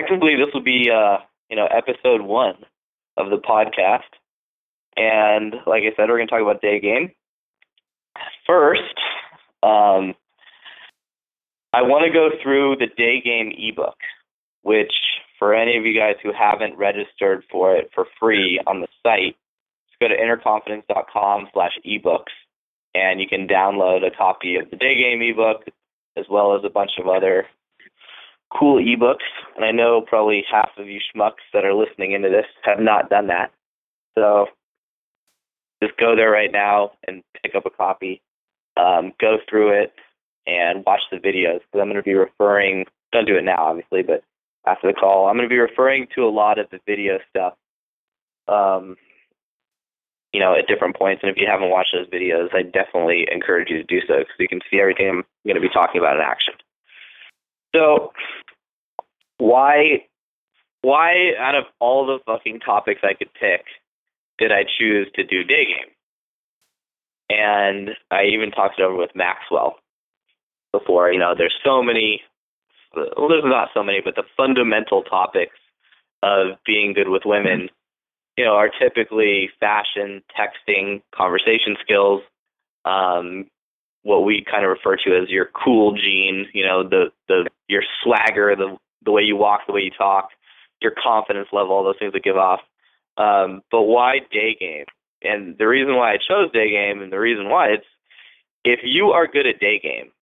technically, this will be uh, you know episode one of the podcast, and like I said, we're going to talk about day game. First, um, I want to go through the day game ebook, which for any of you guys who haven't registered for it for free on the site, just go to innerconfidence.com slash ebooks and you can download a copy of the day game ebook as well as a bunch of other cool ebooks. And I know probably half of you schmucks that are listening into this have not done that. So just go there right now and pick up a copy, um, go through it, and watch the videos because I'm going to be referring. Don't do it now, obviously, but after the call, I'm going to be referring to a lot of the video stuff. Um, you know, at different points. And if you haven't watched those videos, I definitely encourage you to do so because you can see everything I'm going to be talking about in action. So, why, why out of all the fucking topics I could pick, did I choose to do day game? And I even talked it over with Maxwell before. You know, there's so many. Well, there's not so many, but the fundamental topics of being good with women you know, are typically fashion, texting, conversation skills, um, what we kind of refer to as your cool gene, you know, the, the, your swagger, the, the way you walk, the way you talk, your confidence level, all those things that give off. Um, but why day game? And the reason why I chose day game and the reason why it's if you are good at day game,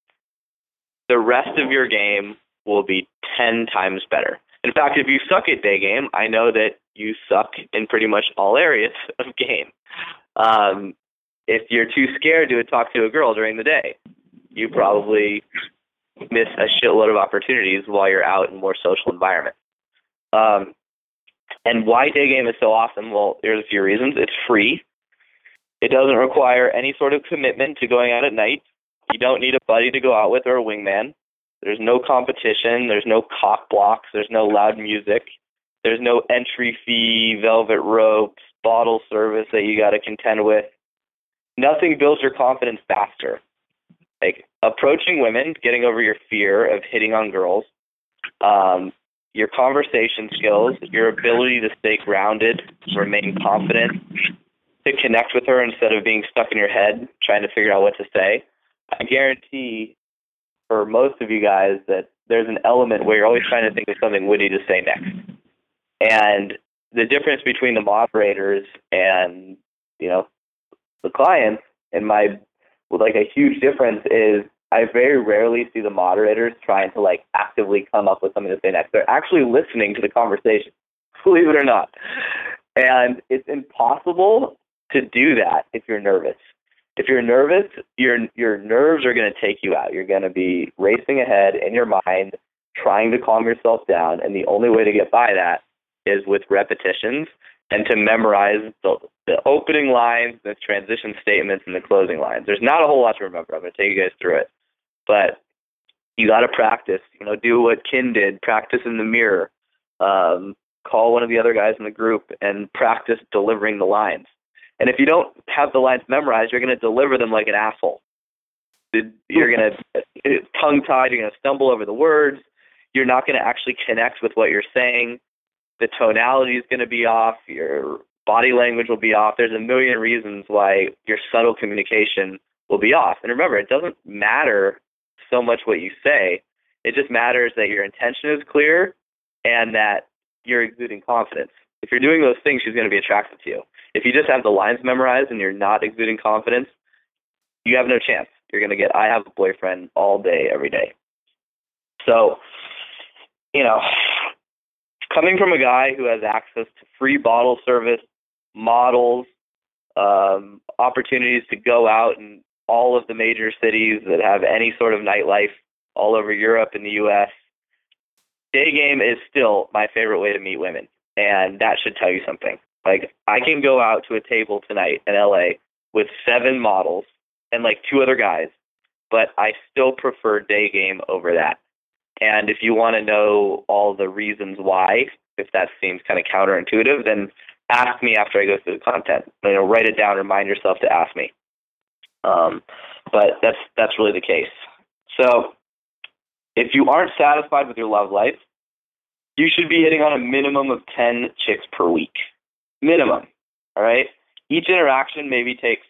the rest of your game will be 10 times better. In fact, if you suck at day game, I know that you suck in pretty much all areas of game. Um, if you're too scared to talk to a girl during the day, you probably miss a shitload of opportunities while you're out in more social environments. Um, and why day game is so awesome? Well, there's a few reasons. It's free. It doesn't require any sort of commitment to going out at night. You don't need a buddy to go out with or a wingman. There's no competition. There's no cock blocks. There's no loud music. There's no entry fee, velvet ropes, bottle service that you got to contend with. Nothing builds your confidence faster. Like approaching women, getting over your fear of hitting on girls, um, your conversation skills, your ability to stay grounded, to remain confident, to connect with her instead of being stuck in your head trying to figure out what to say. I guarantee for most of you guys that there's an element where you're always trying to think of something witty to say next. And the difference between the moderators and, you know, the clients and my like a huge difference is I very rarely see the moderators trying to like actively come up with something to say next. They're actually listening to the conversation, believe it or not. And it's impossible to do that if you're nervous. If you're nervous, your your nerves are going to take you out. You're going to be racing ahead in your mind, trying to calm yourself down, and the only way to get by that is with repetitions and to memorize the, the opening lines, the transition statements, and the closing lines. There's not a whole lot to remember. I'm going to take you guys through it, but you got to practice. You know, do what Kin did. Practice in the mirror. Um, call one of the other guys in the group and practice delivering the lines. And if you don't have the lines memorized, you're going to deliver them like an asshole. You're going to tongue tied. You're going to stumble over the words. You're not going to actually connect with what you're saying the tonality is going to be off, your body language will be off. There's a million reasons why your subtle communication will be off. And remember, it doesn't matter so much what you say. It just matters that your intention is clear and that you're exuding confidence. If you're doing those things, she's going to be attracted to you. If you just have the lines memorized and you're not exuding confidence, you have no chance. You're going to get, I have a boyfriend all day, every day. So, you know, coming from a guy who has access to free bottle service, models, um, opportunities to go out in all of the major cities that have any sort of nightlife all over Europe and the U.S. Day game is still my favorite way to meet women, and that should tell you something. Like I can go out to a table tonight in LA with seven models and like two other guys, but I still prefer day game over that. And if you want to know all the reasons why, if that seems kind of counterintuitive, then ask me after I go through the content. You know, write it down. Remind yourself to ask me. Um, but that's that's really the case. So, if you aren't satisfied with your love life, you should be hitting on a minimum of 10 chicks per week. Minimum. All right? Each interaction maybe takes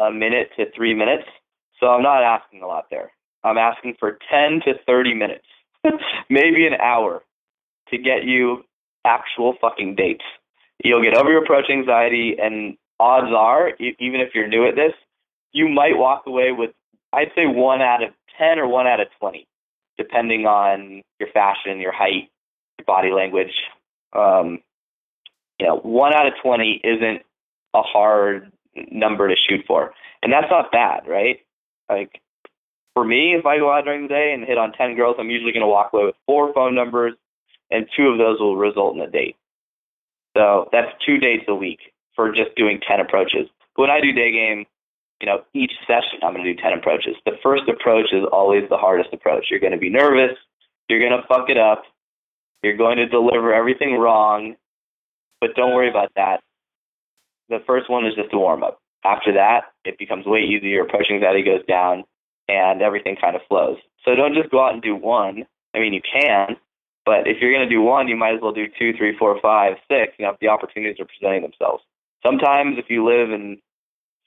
a minute to three minutes. So I'm not asking a lot there. I'm asking for 10 to 30 minutes, maybe an hour to get you actual fucking dates. You'll get over your approach anxiety, and odds are, even if you're new at this, you might walk away with, I'd say, one out of 10 or one out of 20, depending on your fashion, your height, your body language. Um, you know, one out of 20 isn't a hard number to shoot for. And that's not bad, right? Like, for me, if I go out during the day and hit on 10 girls, I'm usually going to walk away with four phone numbers, and two of those will result in a date. So that's two dates a week for just doing 10 approaches. But when I do day game, you know, each session I'm going to do 10 approaches. The first approach is always the hardest approach. You're going to be nervous. You're going to fuck it up. You're going to deliver everything wrong. But don't worry about that. The first one is just a warm up. After that, it becomes way easier. Approaching approach anxiety goes down and everything kind of flows. So don't just go out and do one. I mean, you can, but if you're going to do one, you might as well do two, three, four, five, six, you know, if the opportunities are presenting themselves. Sometimes if you live in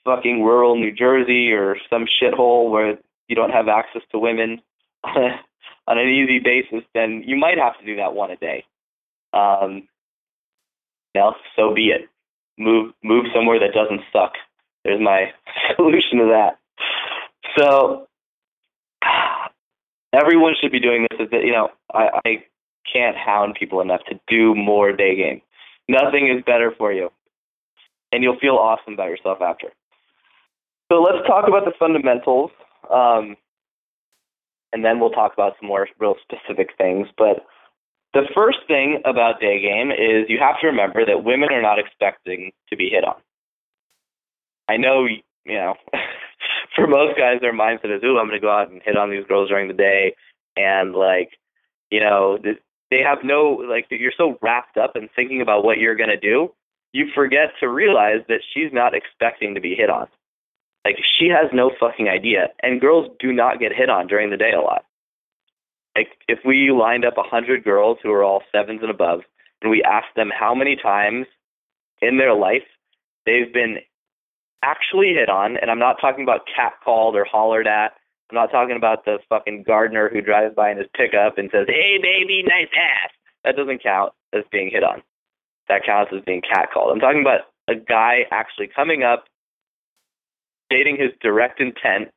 fucking rural New Jersey or some shithole where you don't have access to women on an easy basis, then you might have to do that one a day. Um, now, so be it. Move move somewhere that doesn't suck. There's my solution to that. So everyone should be doing this. Is that You know, I, I can't hound people enough to do more day game. Nothing is better for you, and you'll feel awesome about yourself after. So let's talk about the fundamentals, um, and then we'll talk about some more real specific things. But the first thing about day game is you have to remember that women are not expecting to be hit on. I know, you know, for most guys, their mindset is, "Ooh, I'm going to go out and hit on these girls during the day," and like, you know, they have no like. You're so wrapped up in thinking about what you're going to do, you forget to realize that she's not expecting to be hit on. Like she has no fucking idea. And girls do not get hit on during the day a lot. Like if we lined up a hundred girls who are all sevens and above, and we asked them how many times in their life they've been actually hit on, and I'm not talking about catcalled or hollered at. I'm not talking about the fucking gardener who drives by in his pickup and says, "Hey, baby, nice ass." That doesn't count as being hit on. That counts as being catcalled. I'm talking about a guy actually coming up stating his direct intent.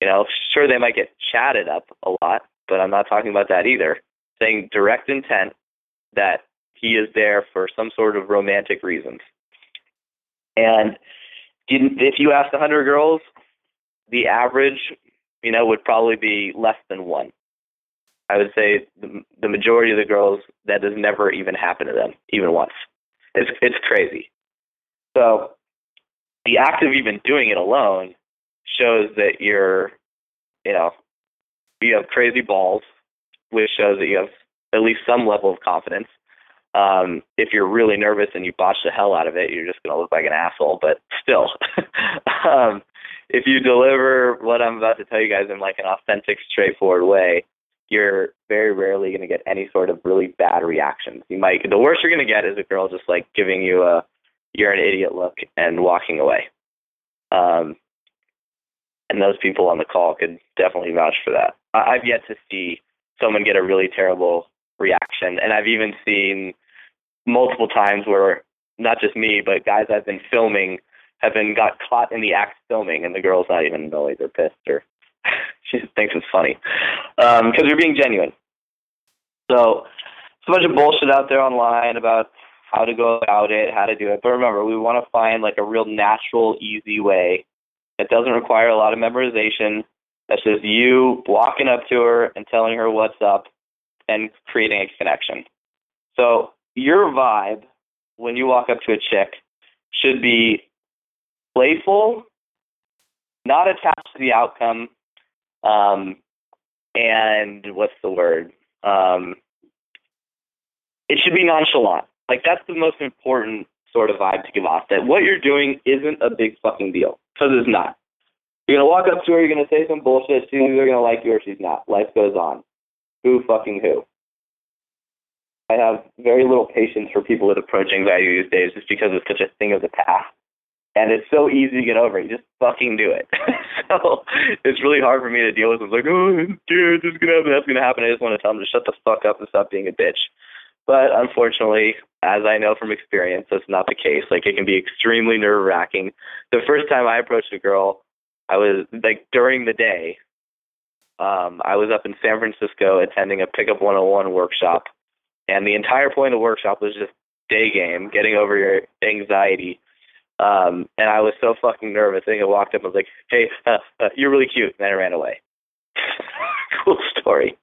You know, sure they might get chatted up a lot, but I'm not talking about that either. Saying direct intent that he is there for some sort of romantic reasons. And if you ask 100 girls, the average, you know, would probably be less than one. I would say the, the majority of the girls that has never even happened to them, even once. It's it's crazy. So the act of even doing it alone shows that you're, you know, you have crazy balls, which shows that you have at least some level of confidence. Um, if you're really nervous and you botch the hell out of it, you're just going to look like an asshole. But still, um, if you deliver what I'm about to tell you guys in like an authentic, straightforward way, you're very rarely going to get any sort of really bad reactions. You might the worst you're going to get is a girl just like giving you a you're an idiot look and walking away. Um, and those people on the call could definitely vouch for that. I've yet to see someone get a really terrible reaction, and I've even seen multiple times where not just me, but guys I've been filming have been got caught in the act filming, and the girl's not even knowing they're pissed or she thinks it's funny because um, you're being genuine. So it's a bunch of bullshit out there online about how to go about it, how to do it. But remember, we want to find like a real natural, easy way that doesn't require a lot of memorization. That's just you walking up to her and telling her what's up and creating a connection. So your vibe when you walk up to a chick should be playful, not attached to the outcome, um, and what's the word? Um, it should be nonchalant. Like that's the most important sort of vibe to give off. That what you're doing isn't a big fucking deal because it's not. You're gonna walk up to her, you're gonna say some bullshit. She's either gonna like you or she's not. Life goes on. Who fucking who? I have very little patience for people with approach anxiety these days just because it's such a thing of the past. And it's so easy to get over. You just fucking do it. so it's really hard for me to deal with. It's like, oh, I'm scared. This is going to happen. That's going to happen. I just want to tell them to shut the fuck up and stop being a bitch. But unfortunately, as I know from experience, that's not the case. Like, it can be extremely nerve wracking. The first time I approached a girl, I was like during the day, um, I was up in San Francisco attending a Pickup 101 workshop. And the entire point of the workshop was just day game, getting over your anxiety. Um, and I was so fucking nervous. I think I walked up and was like, hey, uh, uh, you're really cute. And then I ran away. cool story.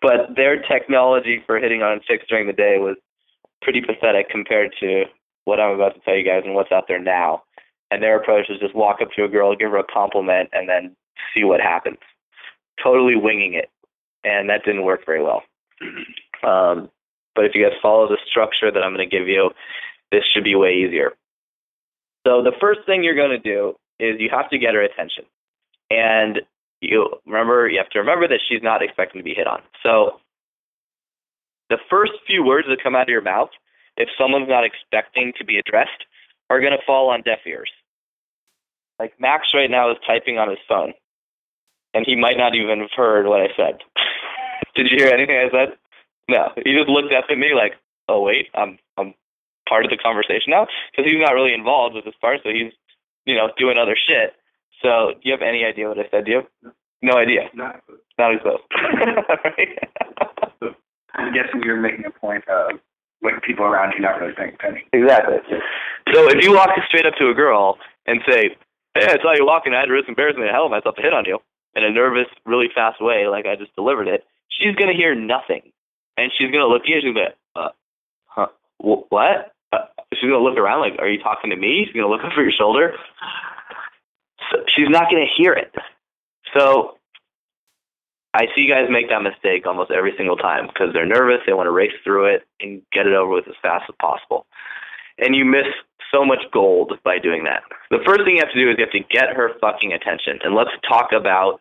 But their technology for hitting on chicks during the day was pretty pathetic compared to what I'm about to tell you guys and what's out there now. And their approach is just walk up to a girl, give her a compliment, and then see what happens. Totally winging it. And that didn't work very well. Um, but if you guys follow the structure that I'm going to give you, this should be way easier. So the first thing you're going to do is you have to get her attention. And you remember you have to remember that she's not expecting to be hit on. So the first few words that come out of your mouth, if someone's not expecting to be addressed, are going to fall on deaf ears. Like Max right now is typing on his phone, and he might not even have heard what I said. Did you hear anything I said? No. He just looked up at me like, "Oh wait, I'm I'm part of the conversation now," because he's not really involved with this part, so he's you know doing other shit. So, do you have any idea what I said? Do you? No idea. Not, Not even close. I'm guessing you're making a point of like people around you not really paying attention. Exactly. So if you walk straight up to a girl and say, "Hey, I saw you walking. I had to risk embarrassing the hell of myself to hit on you," in a nervous, really fast way, like I just delivered it, she's gonna hear nothing, and she's gonna look at you. and She's gonna, uh, huh, wh- what? Uh, she's gonna look around like, "Are you talking to me?" She's gonna look over your shoulder. So she's not gonna hear it. So I see you guys make that mistake almost every single time because they're nervous. They want to race through it and get it over with as fast as possible. And you miss so much gold by doing that. The first thing you have to do is you have to get her fucking attention. And let's talk about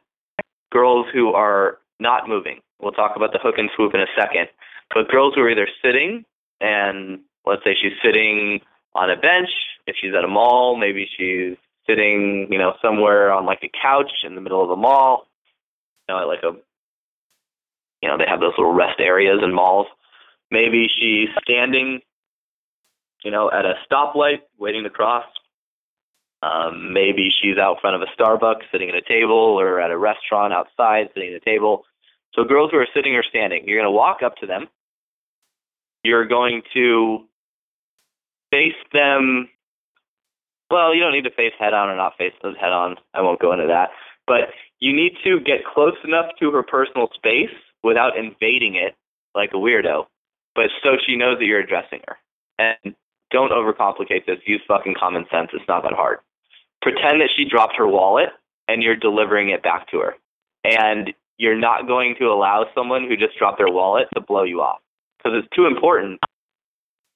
girls who are not moving. We'll talk about the hook and swoop in a second. But girls who are either sitting and let's say she's sitting on a bench, if she's at a mall, maybe she's sitting, you know, somewhere on like a couch in the middle of the mall you know, like a, you know, they have those little rest areas in malls. Maybe she's standing, you know, at a stoplight waiting to cross. Um, maybe she's out front of a Starbucks sitting at a table or at a restaurant outside sitting at a table. So girls who are sitting or standing, you're going to walk up to them. You're going to face them. Well, you don't need to face head on or not face them head on. I won't go into that. But you need to get close enough to her personal space without invading it like a weirdo, but so she knows that you're addressing her. And don't overcomplicate this. Use fucking common sense. It's not that hard. Pretend that she dropped her wallet and you're delivering it back to her. And you're not going to allow someone who just dropped their wallet to blow you off because it's too important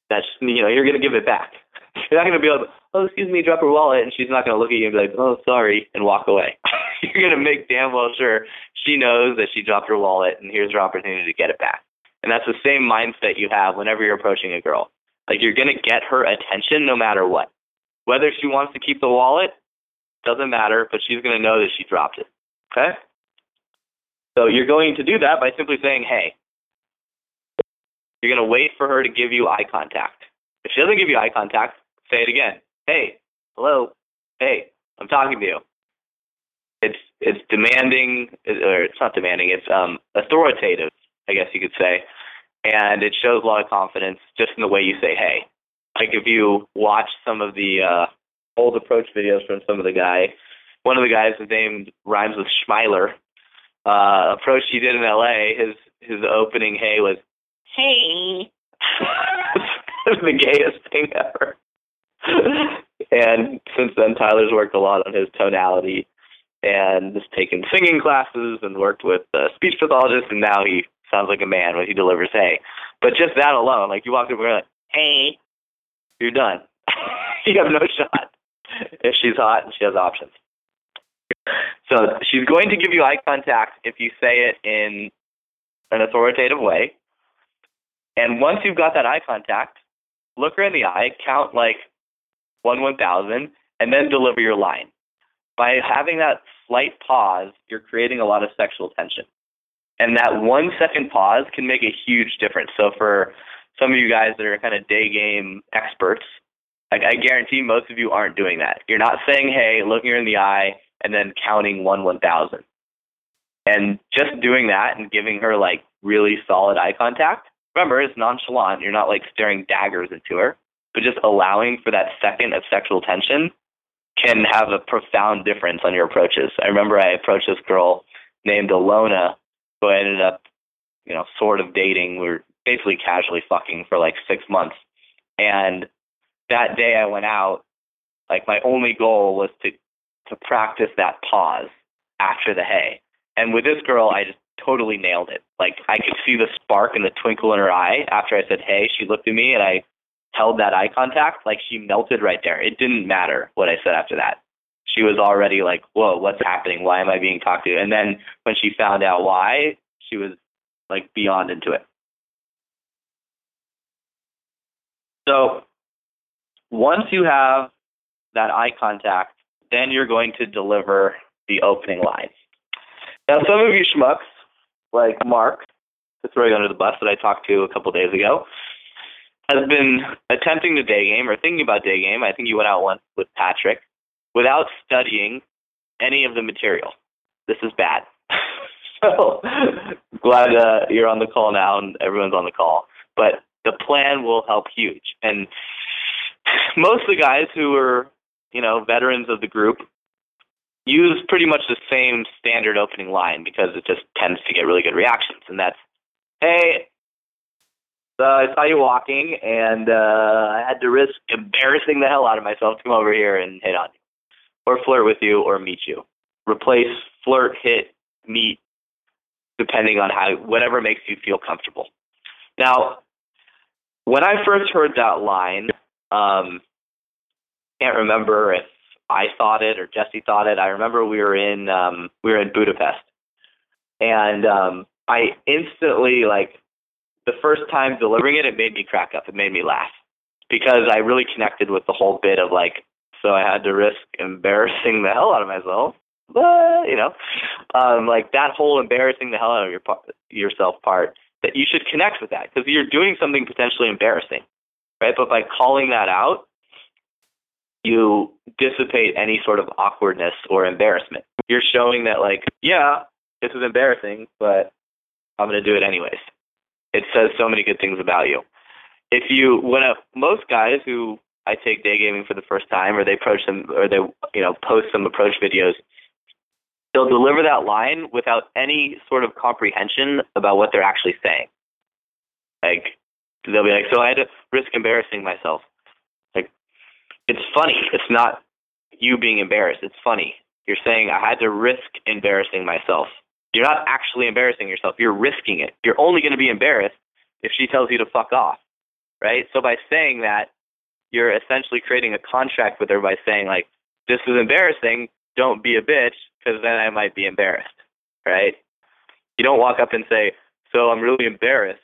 that you know you're going to give it back. You're not going to be to, oh, excuse me, drop her wallet, and she's not going to look at you and be like, oh, sorry, and walk away. you're going to make damn well sure she knows that she dropped her wallet, and here's her opportunity to get it back. And that's the same mindset you have whenever you're approaching a girl. Like you're going to get her attention no matter what. Whether she wants to keep the wallet, doesn't matter, but she's going to know that she dropped it. Okay? So you're going to do that by simply saying, hey. You're going to wait for her to give you eye contact. If she doesn't give you eye contact, say it again. Hey, hello, hey, I'm talking to you. It's it's demanding, or it's not demanding. It's um authoritative, I guess you could say, and it shows a lot of confidence just in the way you say hey. Like if you watch some of the uh, old approach videos from some of the guy, one of the guys his name rhymes with Schmeiler. Uh, approach he did in L.A. His his opening hey was hey. The gayest thing ever. and since then, Tyler's worked a lot on his tonality and has taken singing classes and worked with a speech pathologist, and now he sounds like a man when he delivers "Hey." But just that alone, like you walk over and like, "Hey," you're done. you have no shot if she's hot and she has options. So she's going to give you eye contact if you say it in an authoritative way. And once you've got that eye contact, look her in the eye, count like one one thousand, and then deliver your line. By having that slight pause, you're creating a lot of sexual tension. And that one second pause can make a huge difference. So for some of you guys that are kind of day game experts, like I guarantee most of you aren't doing that. You're not saying, hey, looking her in the eye and then counting one one thousand. And just doing that and giving her like really solid eye contact. Remember, it's nonchalant. You're not like staring daggers into her, but just allowing for that second of sexual tension can have a profound difference on your approaches. I remember I approached this girl named Alona who I ended up, you know, sort of dating. We were basically casually fucking for like six months. And that day I went out, like my only goal was to to practice that pause after the hey. And with this girl, I just totally nailed it. Like I could see the spark and the twinkle in her eye after I said hey. She looked at me and I held that eye contact. Like she melted right there. It didn't matter what I said after that. She was already like, "Whoa, what's happening? Why am I being talked to?" And then when she found out why, she was like beyond into it. So once you have that eye contact, then you're going to deliver the opening line. Now, some of you schmucks, like Mark, to throw you under the bus that I talked to a couple days ago, has been attempting the day game or thinking about day game. I think you went out once with Patrick without studying any of the material. This is bad. so glad uh, you're on the call now and everyone's on the call. But the plan will help huge. And most of the guys who are, you know, veterans of the group use pretty much the same standard opening line because it just tends to get really good reactions. And that's, hey, so I saw you walking and uh, I had to risk embarrassing the hell out of myself to come over here and hit on you or flirt with you or meet you. Replace flirt, hit, meet, depending on how, whatever makes you feel comfortable. Now, when I first heard that line, um, can't remember if I thought it or Jesse thought it. I remember we were in um, we were in Budapest, and um, I instantly like the first time delivering it, it made me crack up. It made me laugh because I really connected with the whole bit of like, so I had to risk embarrassing the hell out of myself. But, you know, um, like that whole embarrassing the hell out of your yourself part that you should connect with that because you're doing something potentially embarrassing, right? But by calling that out, you dissipate any sort of awkwardness or embarrassment. You're showing that, like, yeah, this is embarrassing, but I'm going to do it anyways. It says so many good things about you. If you, when a, most guys who I take day gaming for the first time, or they approach them, or they, you know, post some approach videos, they'll deliver that line without any sort of comprehension about what they're actually saying. Like, they'll be like, so I had to risk embarrassing myself. It's funny. It's not you being embarrassed. It's funny. You're saying I had to risk embarrassing myself. You're not actually embarrassing yourself. You're risking it. You're only going to be embarrassed if she tells you to fuck off, right? So by saying that, you're essentially creating a contract with her by saying like, this is embarrassing. Don't be a bitch because then I might be embarrassed, right? You don't walk up and say, so I'm really embarrassed,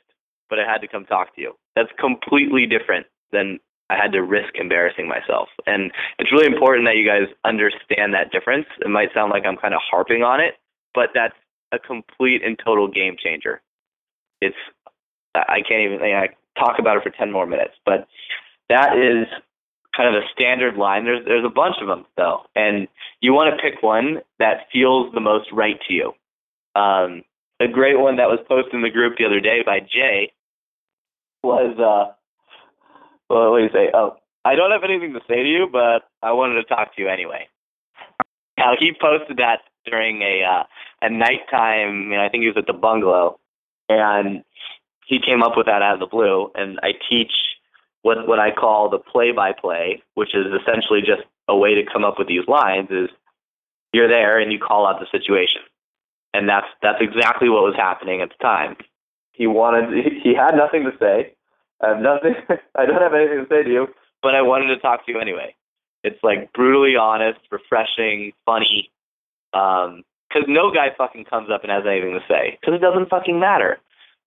but I had to come talk to you. That's completely different than I had to risk embarrassing myself. And it's really important that you guys understand that difference. It might sound like I'm kind of harping on it, but that's a complete and total game changer. It's I can't even I talk about it for 10 more minutes, but that is kind of a standard line. There's there's a bunch of them though, and you want to pick one that feels the most right to you. Um, a great one that was posted in the group the other day by Jay was uh, well, what do you say? Oh, I don't have anything to say to you, but I wanted to talk to you anyway. Now he posted that during a uh, a nighttime. You know, I think he was at the bungalow, and he came up with that out of the blue. And I teach what what I call the play by play, which is essentially just a way to come up with these lines. Is you're there and you call out the situation, and that's that's exactly what was happening at the time. He wanted he had nothing to say. I have nothing. I don't have anything to say to you, but I wanted to talk to you anyway. It's like brutally honest, refreshing, funny. Um, because no guy fucking comes up and has anything to say. Because it doesn't fucking matter.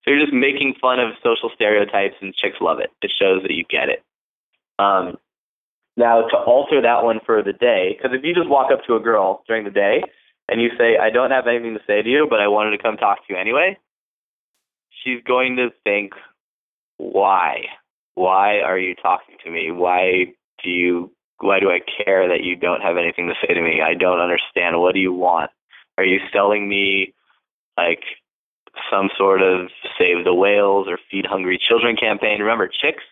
So you're just making fun of social stereotypes, and chicks love it. It shows that you get it. Um, now, to alter that one for the day, because if you just walk up to a girl during the day and you say, I don't have anything to say to you, but I wanted to come talk to you anyway, she's going to think, why? Why are you talking to me? Why do you why do I care that you don't have anything to say to me? I don't understand. What do you want? Are you selling me like some sort of save the whales or feed hungry children campaign? Remember, chicks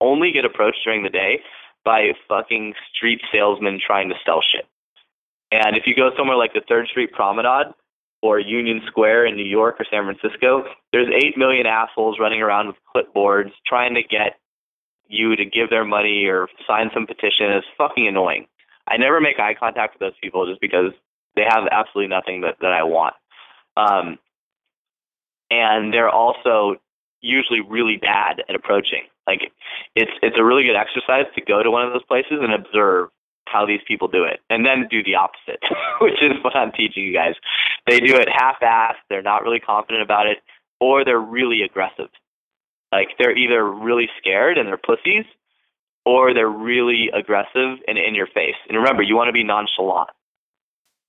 only get approached during the day by fucking street salesmen trying to sell shit. And if you go somewhere like the Third Street Promenade or Union Square in New York or San Francisco, there's eight million assholes running around with clipboards trying to get you to give their money or sign some petition. It's fucking annoying. I never make eye contact with those people just because they have absolutely nothing that, that I want. Um, and they're also usually really bad at approaching. Like it's it's a really good exercise to go to one of those places and observe how these people do it, and then mm-hmm. do the opposite, which is what I'm teaching you guys. They do it half-assed. They're not really confident about it, or they're really aggressive. Like they're either really scared and they're pussies, or they're really aggressive and in your face. And remember, you want to be nonchalant.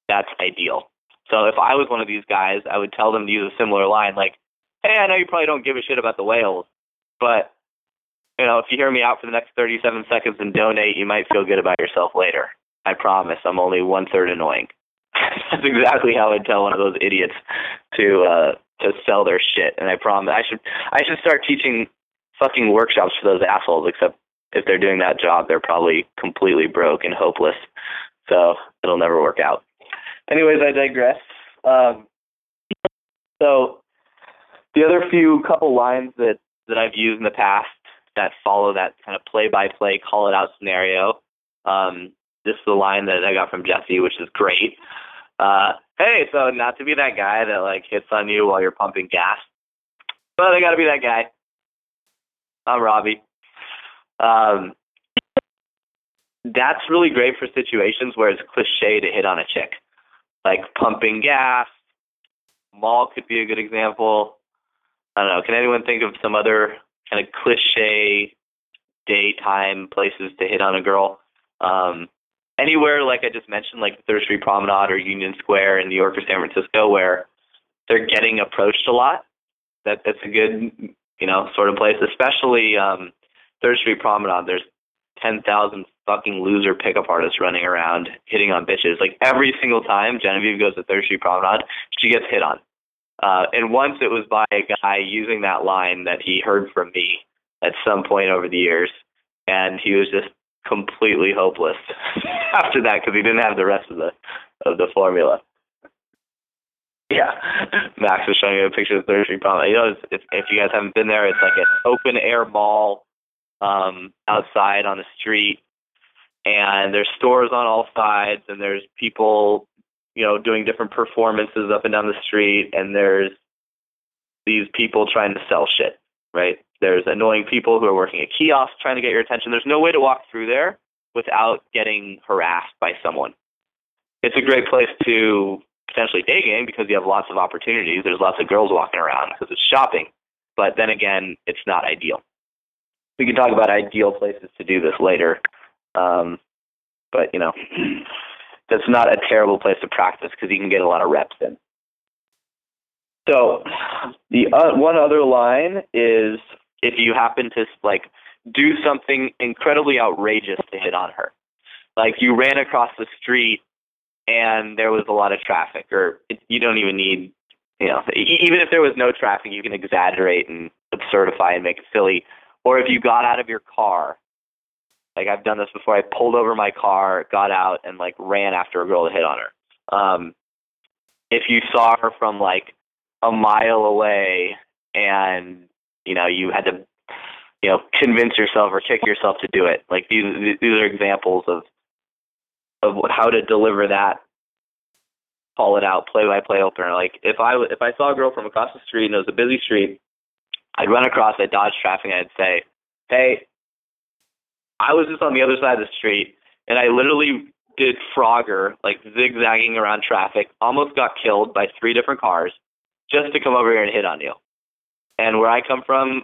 That's ideal. So if I was one of these guys, I would tell them to use a similar line like, "Hey, I know you probably don't give a shit about the whales, but you know, if you hear me out for the next 37 seconds and donate, you might feel good about yourself later. I promise. I'm only one third annoying." That's exactly how I'd tell one of those idiots to uh, to sell their shit. And I promise I should I should start teaching fucking workshops for those assholes. Except if they're doing that job, they're probably completely broke and hopeless. So it'll never work out. Anyways, I digress. Um, so the other few couple lines that that I've used in the past that follow that kind of play-by-play call it out scenario. Um, this is the line that I got from Jesse, which is great. Uh, hey, so not to be that guy that like hits on you while you're pumping gas, but I got to be that guy. I'm Robbie. Um, that's really great for situations where it's cliche to hit on a chick, like pumping gas. Mall could be a good example. I don't know. Can anyone think of some other kind of cliche daytime places to hit on a girl? Um, anywhere like I just mentioned, like Third Street Promenade or Union Square in New York or San Francisco, where they're getting approached a lot. That that's a good you know sort of place, especially um, Third Street Promenade. There's ten thousand fucking loser pickup artists running around hitting on bitches. Like every single time Genevieve goes to Third Street Promenade, she gets hit on. Uh, and once it was by a guy using that line that he heard from me at some point over the years, and he was just completely hopeless after that because he didn't have the rest of the of the formula. Yeah, Max was showing you a picture of Third Street Promenade. You know, it's, it's, if you guys haven't been there, it's like an open air mall um, outside on the street, and there's stores on all sides, and there's people, you know, doing different performances up and down the street, and there's these people trying to sell shit, right? There's annoying people who are working at kiosks trying to get your attention. There's no way to walk through there without getting harassed by someone. It's a great place to potentially day game because you have lots of opportunities. There's lots of girls walking around because it's shopping. But then again, it's not ideal. We can talk about ideal places to do this later. Um, but, you know, that's not a terrible place to practice because you can get a lot of reps in. So the uh, one other line is if you happen to like do something incredibly outrageous to hit on her. Like you ran across the street and there was a lot of traffic, or it, you don't even need, you know, even if there was no traffic, you can exaggerate and absurdify and make it silly. Or if you got out of your car, like I've done this before, I pulled over my car, got out, and like ran after a girl to hit on her. Um, if you saw her from like a mile away and you know you had to you know convince yourself or kick yourself to do it like these these are examples of of how to deliver that call it out play by play opener like if i if i saw a girl from across the street and it was a busy street i'd run across i'd dodge traffic and i'd say hey i was just on the other side of the street and i literally did frogger like zigzagging around traffic almost got killed by three different cars just to come over here and hit on you And where I come from,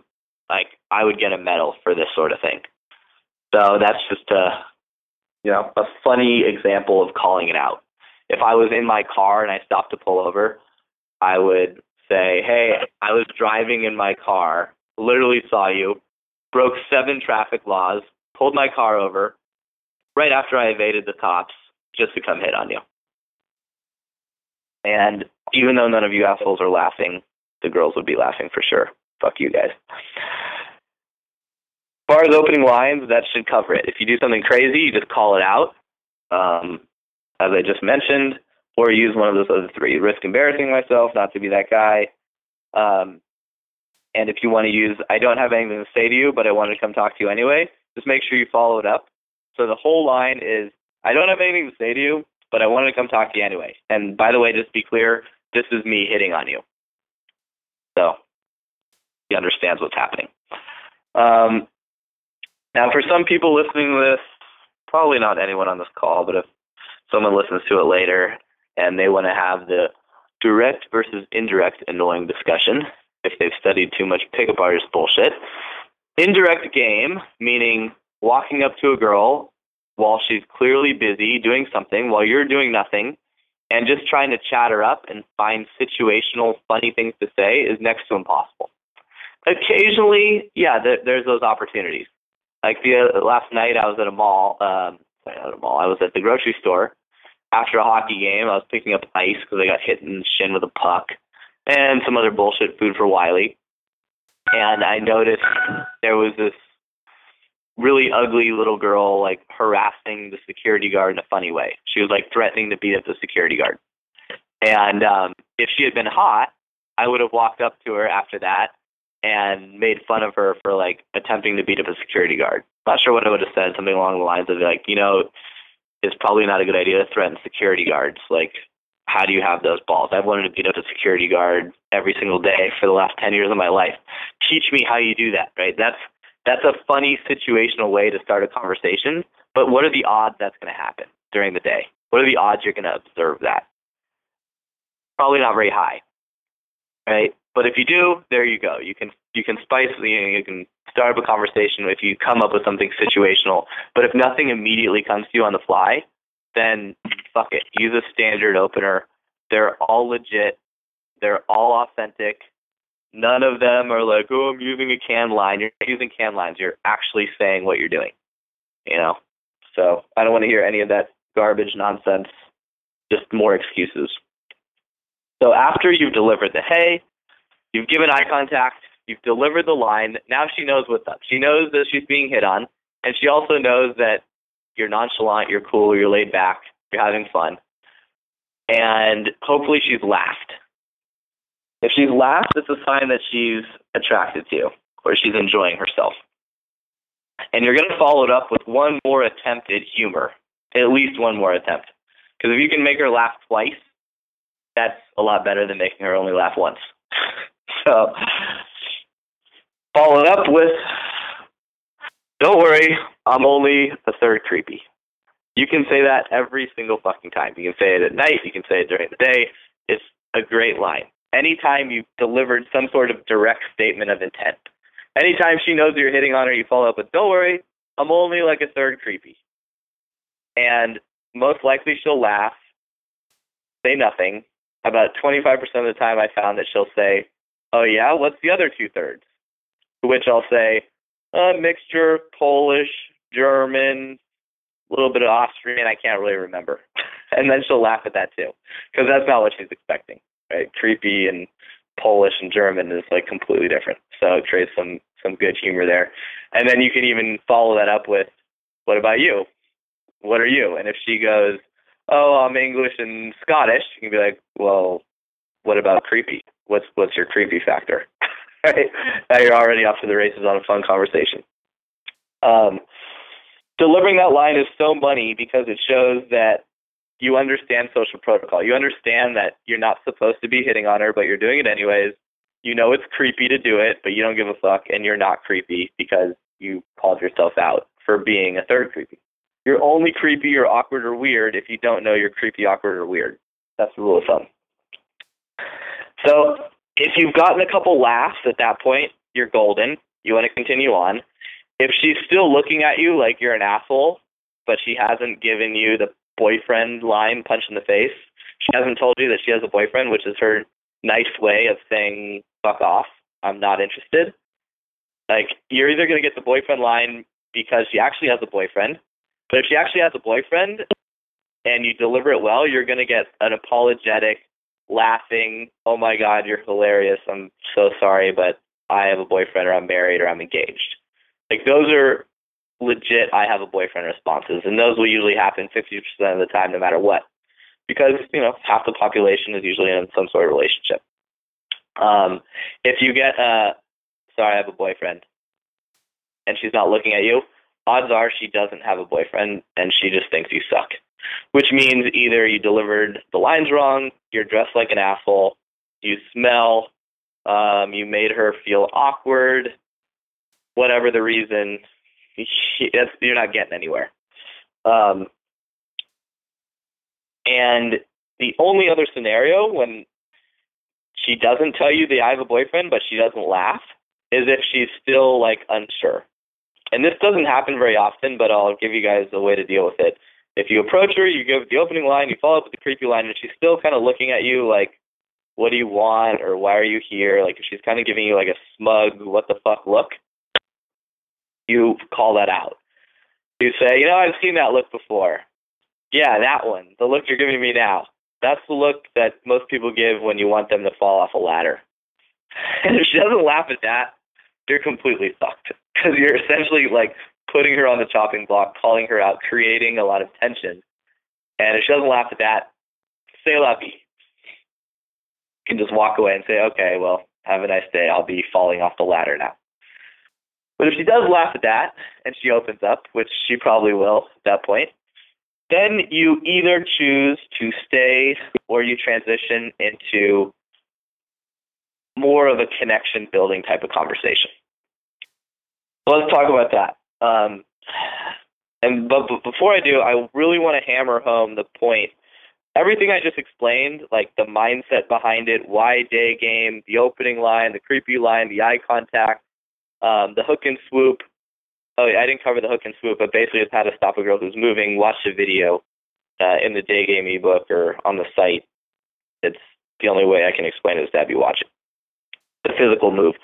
like I would get a medal for this sort of thing. So that's just a you know a funny example of calling it out. If I was in my car and I stopped to pull over, I would say, "Hey, I was driving in my car, literally saw you, broke seven traffic laws, pulled my car over right after I evaded the cops just to come hit on you." And even though none of you assholes are laughing, the girls would be laughing for sure. Fuck you guys. As far as opening lines, that should cover it. If you do something crazy, you just call it out, um, as I just mentioned, or use one of those other three. Risk embarrassing myself, not to be that guy. Um, and if you want to use, I don't have anything to say to you, but I wanted to come talk to you anyway, just make sure you follow it up. So the whole line is, I don't have anything to say to you, but I wanted to come talk to you anyway. And by the way, just be clear, this is me hitting on you. So he understands what's happening. Um, now, for some people listening to this, probably not anyone on this call, but if someone listens to it later and they want to have the direct versus indirect annoying discussion, if they've studied too much pickup artist bullshit, indirect game, meaning walking up to a girl while she's clearly busy doing something while you're doing nothing and just trying to chat her up and find situational funny things to say is next to impossible. Occasionally, yeah, there, there's those opportunities. Like the uh, last night, I was at a mall. Um, at a mall. I was at the grocery store after a hockey game. I was picking up ice because I got hit in the shin with a puck and some other bullshit food for Wiley. And I noticed there was this really ugly little girl like harassing the security guard in a funny way. She was like threatening to beat up the security guard. And um, if she had been hot, I would have walked up to her after that and made fun of her for like attempting to beat up a security guard. Not sure what I would have said, something along the lines of like, you know, it's probably not a good idea to threaten security guards. Like, how do you have those balls? I've wanted to beat up a security guard every single day for the last ten years of my life. Teach me how you do that, right? That's that's a funny situational way to start a conversation. But what are the odds that's going to happen during the day? What are the odds you're going to observe that? Probably not very high, right? But if you do, there you go. You can you can spice you can start up a conversation if you come up with something situational. But if nothing immediately comes to you on the fly, then fuck it. Use a standard opener. They're all legit. They're all authentic. None of them are like, oh, I'm using a can line. You're not using can lines. You're actually saying what you're doing. You know? So I don't want to hear any of that garbage nonsense. Just more excuses. So after you've delivered the hey, you've given eye contact, you've delivered the line, now she knows what's up. She knows that she's being hit on, and she also knows that you're nonchalant, you're cool, you're laid back, you're having fun. And hopefully she's laughed if she's laughed, it's a sign that she's attracted to you or she's enjoying herself. And you're going to follow it up with one more attempt at humor, at least one more attempt. Because if you can make her laugh twice, that's a lot better than making her only laugh once. so, follow it up with, don't worry, I'm only a third creepy. You can say that every single fucking time. You can say it at night, you can say it during the day. It's a great line anytime you've delivered some sort of direct statement of intent. Anytime she knows you're hitting on her, you follow up with, don't worry, I'm only like a third creepy. And most likely she'll laugh, say nothing. About 25% of the time, I found that she'll say, oh, yeah, what's the other two thirds? To which I'll say, a mixture of Polish, German, a little bit of Austrian, I can't really remember. and then she'll laugh at that too, because that's not what she's expecting right? Creepy and Polish and German is like completely different. So it creates some some good humor there. And then you can even follow that up with, "What about you? What are you?" And if she goes, "Oh, I'm English and Scottish," you can be like, "Well, what about creepy? What's what's your creepy factor?" Right? Now you're already off to the races on a fun conversation. Um, delivering that line is so money because it shows that you understand social protocol. You understand that you're not supposed to be hitting on her, but you're doing it anyways. You know it's creepy to do it, but you don't give a fuck, and you're not creepy because you called yourself out for being a third creepy. You're only creepy or awkward or weird if you don't know you're creepy, awkward, or weird. That's the rule of thumb. So if you've gotten a couple laughs at that point, you're golden. You want to continue on. If she's still looking at you like you're an asshole, but she hasn't given you the boyfriend line punch in the face, she hasn't told you that she has a boyfriend, which is her nice way of saying fuck off. I'm not interested. Like you're either going to get the boyfriend line because she actually has a boyfriend, but if she actually has a boyfriend and you deliver it well, you're going to get an apologetic, laughing, "Oh my god, you're hilarious. I'm so sorry, but I have a boyfriend or I'm married or I'm engaged." Like those are legit I have a boyfriend responses and those will usually happen 50% of the time no matter what. Because, you know, half the population is usually in some sort of relationship. Um, if you get uh sorry, I have a boyfriend and she's not looking at you, odds are she doesn't have a boyfriend and she just thinks you suck. Which means either you delivered the lines wrong, you're dressed like an asshole, you smell, um, you made her feel awkward, whatever the reason, you're not getting anywhere. Um, and the only other scenario when she doesn't tell you that I have a boyfriend, but she doesn't laugh, is if she's still like unsure. And this doesn't happen very often, but I'll give you guys a way to deal with it. If you approach her, you give the opening line, you follow up with the creepy line, and she's still kind of looking at you like, what do you want, or why are you here? Like, if she's kind of giving you like a smug, what the fuck look, you call that out. You say, you know, I've seen that look before. Yeah, that one. The look you're giving me now. That's the look that most people give when you want them to fall off a ladder. And if she doesn't laugh at that, you're completely fucked because you're essentially like putting her on the chopping block, calling her out, creating a lot of tension. And if she doesn't laugh at that, say la vie. You can just walk away and say, okay, well, have a nice day. I'll be falling off the ladder now. But if she does laugh at that and she opens up, which she probably will at that point, then you either choose to stay or you transition into more of a connection building type of conversation. Let's talk about that. Um, and but, but before I do, I really want to hammer home the point. Everything I just explained, like the mindset behind it, why day game, the opening line, the creepy line, the eye contact, um, the hook and swoop. Oh, yeah, I didn't cover the hook and swoop, but basically it's how to stop a girl who's moving. Watch the video uh, in the day game ebook or on the site. It's the only way I can explain it is to have you watch it. The physical move.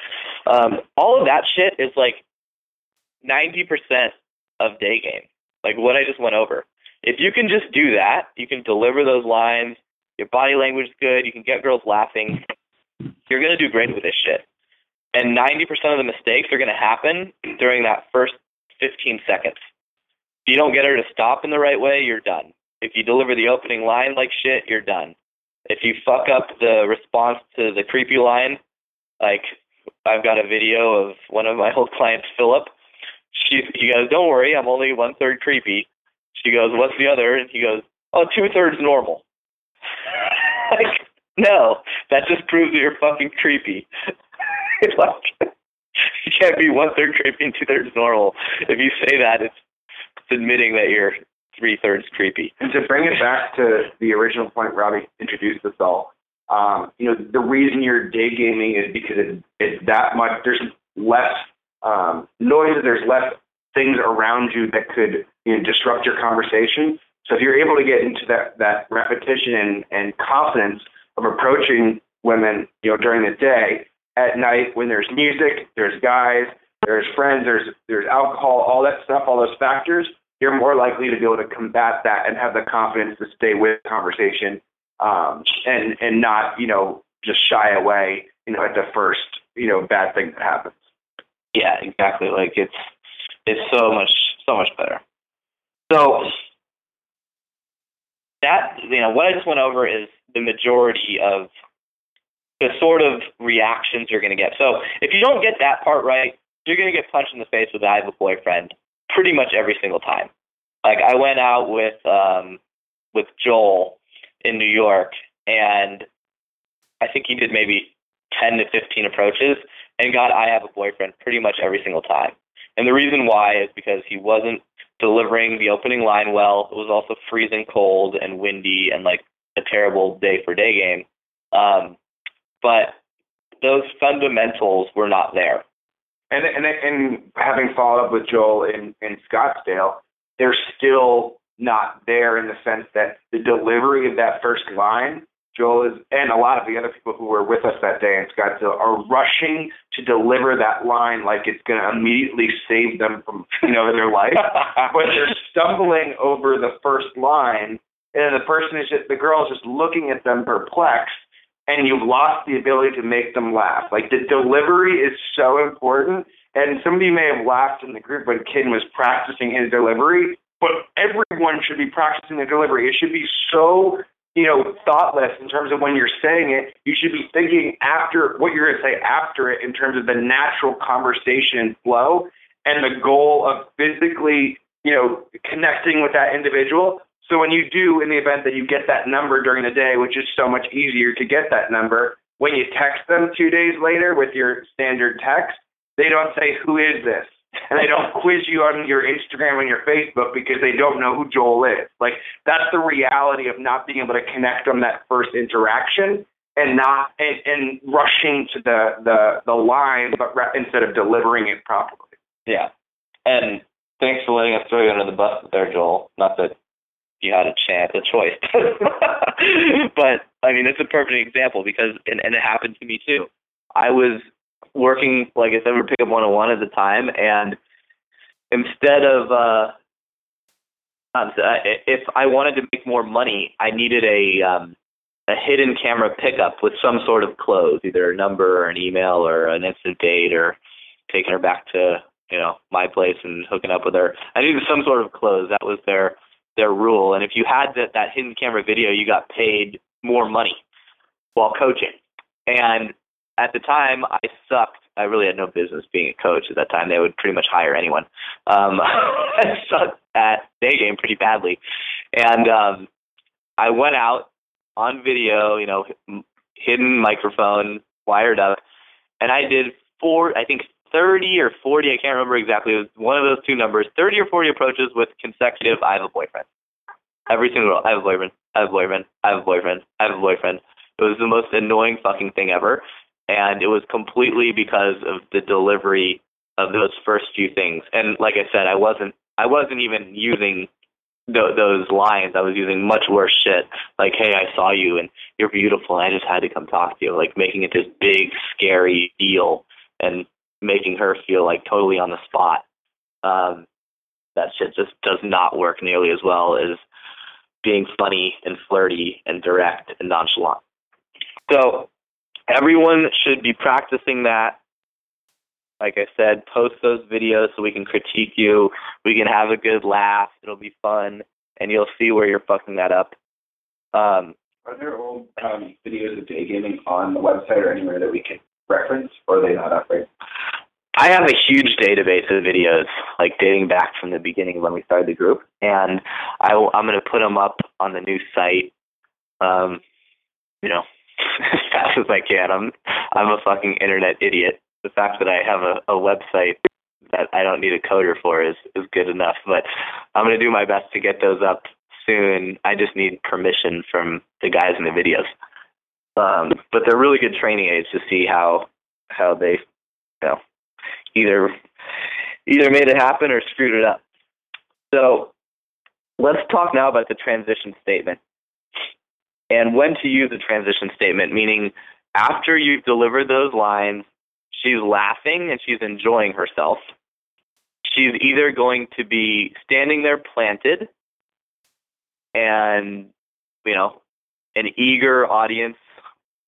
Um, all of that shit is like 90% of day game, like what I just went over. If you can just do that, you can deliver those lines, your body language is good, you can get girls laughing, you're going to do great with this shit. And 90% of the mistakes are going to happen during that first 15 seconds. If you don't get her to stop in the right way, you're done. If you deliver the opening line like shit, you're done. If you fuck up the response to the creepy line, like I've got a video of one of my old clients, Philip. She, he goes, "Don't worry, I'm only one third creepy." She goes, "What's the other?" And he goes, oh, two thirds normal." like, no, that just proves that you're fucking creepy. like you can't be one third creepy and two thirds normal. If you say that, it's, it's admitting that you're three thirds creepy. And to bring it back to the original point Robbie introduced us all, um, you know, the reason you're day gaming is because it, it's that much. There's less um, noise. There's less things around you that could you know, disrupt your conversation. So if you're able to get into that that repetition and, and confidence of approaching women, you know, during the day, at night when there's music, there's guys, there's friends, there's there's alcohol, all that stuff, all those factors, you're more likely to be able to combat that and have the confidence to stay with the conversation um, and and not you know just shy away you know at the first you know bad thing that happens. Yeah, exactly. Like it's it's so much so much better. So that you know what I just went over is the majority of the sort of reactions you're going to get. So if you don't get that part right, you're going to get punched in the face with I have a boyfriend pretty much every single time. Like I went out with um with Joel in New York and I think he did maybe 10 to 15 approaches and got I have a boyfriend pretty much every single time. And the reason why is because he wasn't delivering the opening line well. It was also freezing cold and windy and like a terrible day for day game. Um, but those fundamentals were not there. And and and having followed up with Joel in in Scottsdale, they're still not there in the sense that the delivery of that first line, Joel is, and a lot of the other people who were with us that day in Scottsdale are rushing to deliver that line like it's going to immediately save them from you know their life, but they're stumbling over the first line, and the person is just the girl is just looking at them perplexed and you've lost the ability to make them laugh. Like the delivery is so important. And some of you may have laughed in the group when Ken was practicing his delivery, but everyone should be practicing the delivery. It should be so, you know, thoughtless in terms of when you're saying it. You should be thinking after what you're going to say after it in terms of the natural conversation flow and the goal of physically, you know, connecting with that individual so when you do, in the event that you get that number during the day, which is so much easier to get that number, when you text them two days later with your standard text, they don't say, who is this? And they don't quiz you on your Instagram and your Facebook because they don't know who Joel is. Like that's the reality of not being able to connect on that first interaction and not and, and rushing to the the the line, but re- instead of delivering it properly. Yeah, and thanks for letting us throw you under the bus there, Joel. Not that you had a chance, a choice. but I mean, it's a perfect example because, and, and it happened to me too. I was working, like I said, we Pickup 101 at the time, and instead of, uh, if I wanted to make more money, I needed a um, a hidden camera pickup with some sort of close, either a number or an email or an instant date or taking her back to you know my place and hooking up with her. I needed some sort of close. That was their their rule. And if you had that, that hidden camera video, you got paid more money while coaching. And at the time, I sucked. I really had no business being a coach at that time. They would pretty much hire anyone. Um, I sucked at day game pretty badly, and um, I went out on video, you know, hidden microphone, wired up, and I did four, I think 30 or 40, I can't remember exactly. It was one of those two numbers, 30 or 40 approaches with consecutive, I have a boyfriend. Every single girl, I have a boyfriend, I have a boyfriend, I have a boyfriend, I have a boyfriend. It was the most annoying fucking thing ever. And it was completely because of the delivery of those first few things. And like I said, I wasn't, I wasn't even using th- those lines. I was using much worse shit. Like, hey, I saw you and you're beautiful. And I just had to come talk to you. Like making it this big, scary deal. And making her feel like totally on the spot. Um, that shit just does not work nearly as well as being funny and flirty and direct and nonchalant. So everyone should be practicing that. Like I said, post those videos so we can critique you. We can have a good laugh. It'll be fun, and you'll see where you're fucking that up. Um, Are there old um, videos of day gaming on the website or anywhere that we can reference, or are they not up right? I have a huge database of videos, like dating back from the beginning when we started the group, and I will, I'm going to put them up on the new site. Um, you know, as fast as I can. I'm I'm a fucking internet idiot. The fact that I have a, a website that I don't need a coder for is is good enough. But I'm to do my best to get those up soon. I just need permission from the guys in the videos. Um, but they're really good training aids to see how how they you know either either made it happen or screwed it up. So let's talk now about the transition statement and when to use a transition statement, meaning after you've delivered those lines, she's laughing and she's enjoying herself. She's either going to be standing there planted and, you know, an eager audience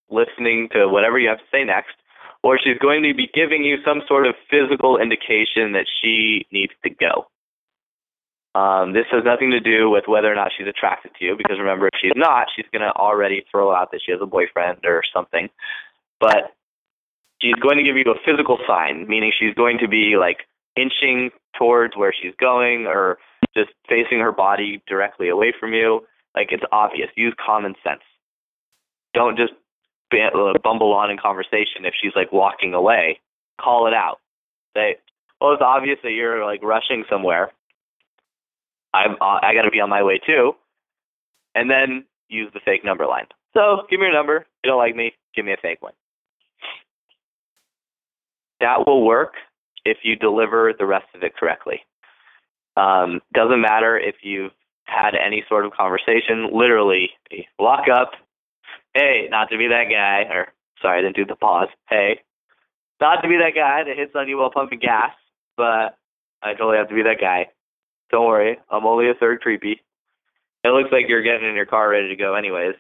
listening to whatever you have to say next, or she's going to be giving you some sort of physical indication that she needs to go. Um, this has nothing to do with whether or not she's attracted to you, because remember, if she's not, she's going to already throw out that she has a boyfriend or something. But she's going to give you a physical sign, meaning she's going to be like inching towards where she's going or just facing her body directly away from you. Like it's obvious. Use common sense. Don't just uh, bumble on in conversation if she's like walking away. Call it out. Say, well, it's obvious that you're like rushing somewhere. I'm uh, I got to be on my way too, and then use the fake number line. So give me your number. If you don't like me, give me a fake one. that will work if you deliver the rest of it correctly. Um, doesn't matter if you've had any sort of conversation. Literally, lock up. Hey, not to be that guy, or sorry, I didn't do the pause. Hey, not to be that guy that hits on you while pumping gas, but I totally have to be that guy. Don't worry, I'm only a third creepy. It looks like you're getting in your car ready to go anyways,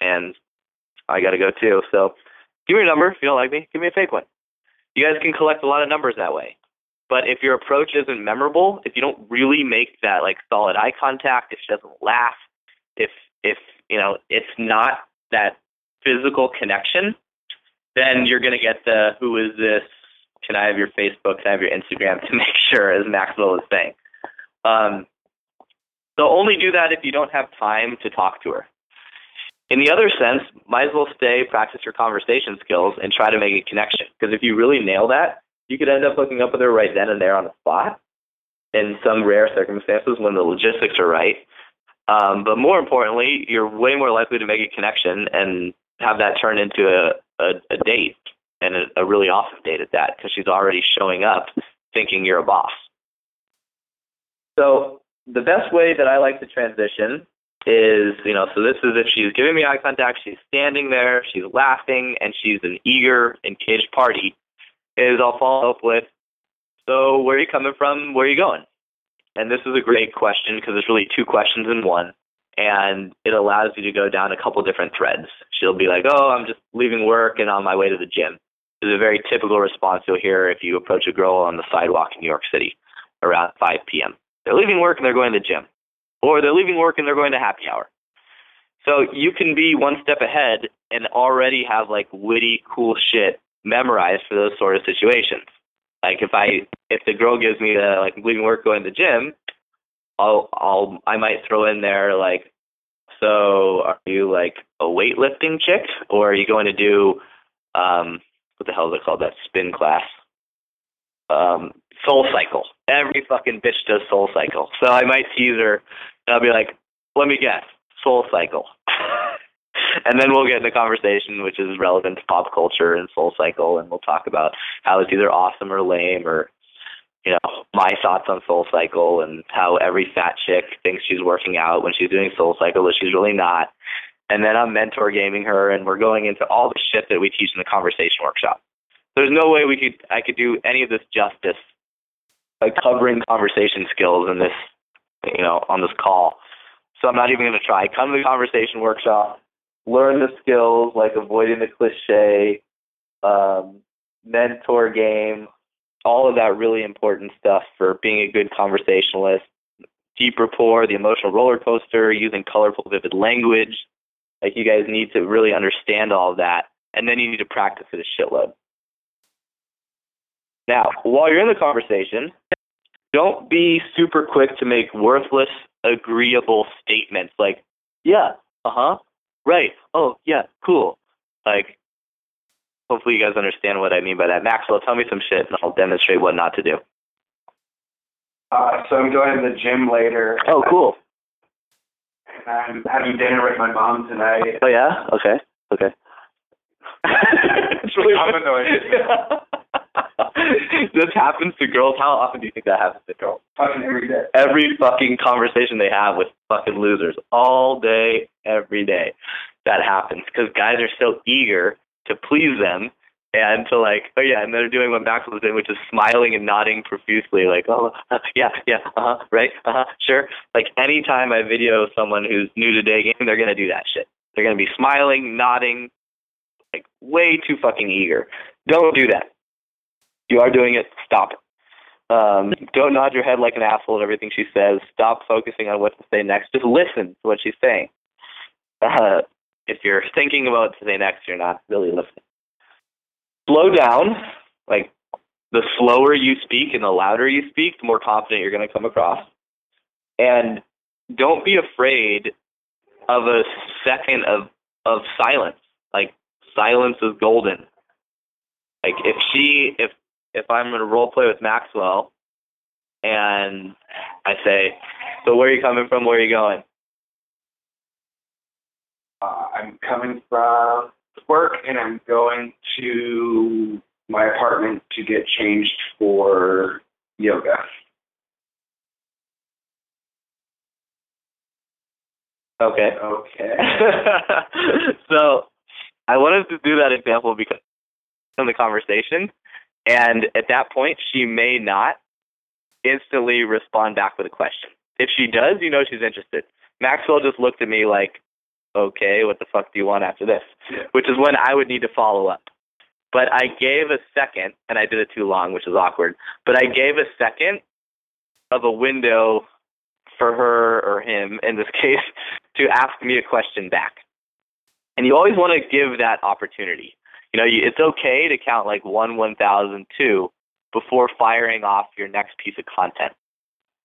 and I got to go too. So give me your number if you don't like me. Give me a fake one. You guys can collect a lot of numbers that way. But if your approach isn't memorable, if you don't really make that like solid eye contact, if she doesn't laugh, if if you know it's not that physical connection, then you're gonna get the who is this? Can I have your Facebook? Can I have your Instagram to make sure, as Maxwell is saying. Um, so only do that if you don't have time to talk to her. In the other sense, might as well stay, practice your conversation skills, and try to make a connection. Because if you really nail that, you could end up hooking up with her right then and there on the spot in some rare circumstances when the logistics are right. Um, but more importantly, you're way more likely to make a connection and have that turn into a, a, a date and a, a really awesome date at that because she's already showing up thinking you're a boss. So the best way that I like to transition is, you know, so this is if she's giving me eye contact, she's standing there, she's laughing, and she's an eager, engaged party, is I'll follow up with, so where are you coming from? Where are you going? And this is a great question because it's really two questions in one. And it allows you to go down a couple different threads. She'll be like, oh, I'm just leaving work and on my way to the gym. This is a very typical response you'll hear if you approach a girl on the sidewalk in New York City around 5 p.m. They're leaving work and they're going to the gym or they're leaving work and they're going to happy hour. So you can be one step ahead and already have like witty, cool shit memorized for those sort of situations. Like if I if the girl gives me the like leaving work going to the gym, I'll I'll I might throw in there like, so are you like a weightlifting chick or are you going to do um what the hell is it called that spin class? Um Soul Cycle. Every fucking bitch does Soul Cycle. So I might tease her and I'll be like, let me guess, Soul Cycle. and then we'll get into conversation which is relevant to pop culture and Soul Cycle, and we'll talk about how it's either awesome or lame, or you know my thoughts on Soul Cycle and how every fat chick thinks she's working out when she's doing Soul Cycle, but she's really not. And then I'm mentor gaming her, and we're going into all the shit that we teach in the conversation workshop. There's no way we could I could do any of this justice by covering conversation skills in this you know on this call. So I'm not even going to try. Come to the conversation workshop learn the skills like avoiding the cliche, um, mentor game, all of that really important stuff for being a good conversationalist. Deep rapport, the emotional roller coaster, using colorful, vivid language. Like you guys need to really understand all of that, and then you need to practice it a shitload. Now, while you're in the conversation, don't be super quick to make worthless, agreeable statements like, yeah, uh huh, right, oh, yeah, cool. Like, hopefully you guys understand what I mean by that. Maxwell, tell me some shit and I'll demonstrate what not to do. Uh, so I'm going to the gym later. Oh, cool. I'm having dinner with my mom tonight. Oh, yeah? Okay, okay. it's really common noise. this happens to girls. How often do you think that happens to girls? Fucking every day. Every fucking conversation they have with fucking losers, all day, every day, that happens because guys are so eager to please them and to like, oh yeah, and they're doing what Max was doing, which is smiling and nodding profusely, like, oh uh, yeah, yeah, uh huh, right, uh huh, sure. Like anytime I video someone who's new to day game, they're gonna do that shit. They're gonna be smiling, nodding, like way too fucking eager. Don't do that you are doing it, stop. Um, don't nod your head like an asshole at everything she says. Stop focusing on what to say next. Just listen to what she's saying. Uh, if you're thinking about what to say next, you're not really listening. Slow down. Like the slower you speak and the louder you speak, the more confident you're going to come across. And don't be afraid of a second of of silence. Like silence is golden. Like if she if if I'm going to role play with Maxwell and I say, so where are you coming from? Where are you going? Uh, I'm coming from work and I'm going to my apartment to get changed for yoga. Okay. Okay. so I wanted to do that example because in the conversation, and at that point, she may not instantly respond back with a question. If she does, you know she's interested. Maxwell just looked at me like, okay, what the fuck do you want after this? Yeah. Which is when I would need to follow up. But I gave a second, and I did it too long, which is awkward. But I gave a second of a window for her or him, in this case, to ask me a question back. And you always want to give that opportunity. You know, it's okay to count like one, one thousand, two before firing off your next piece of content,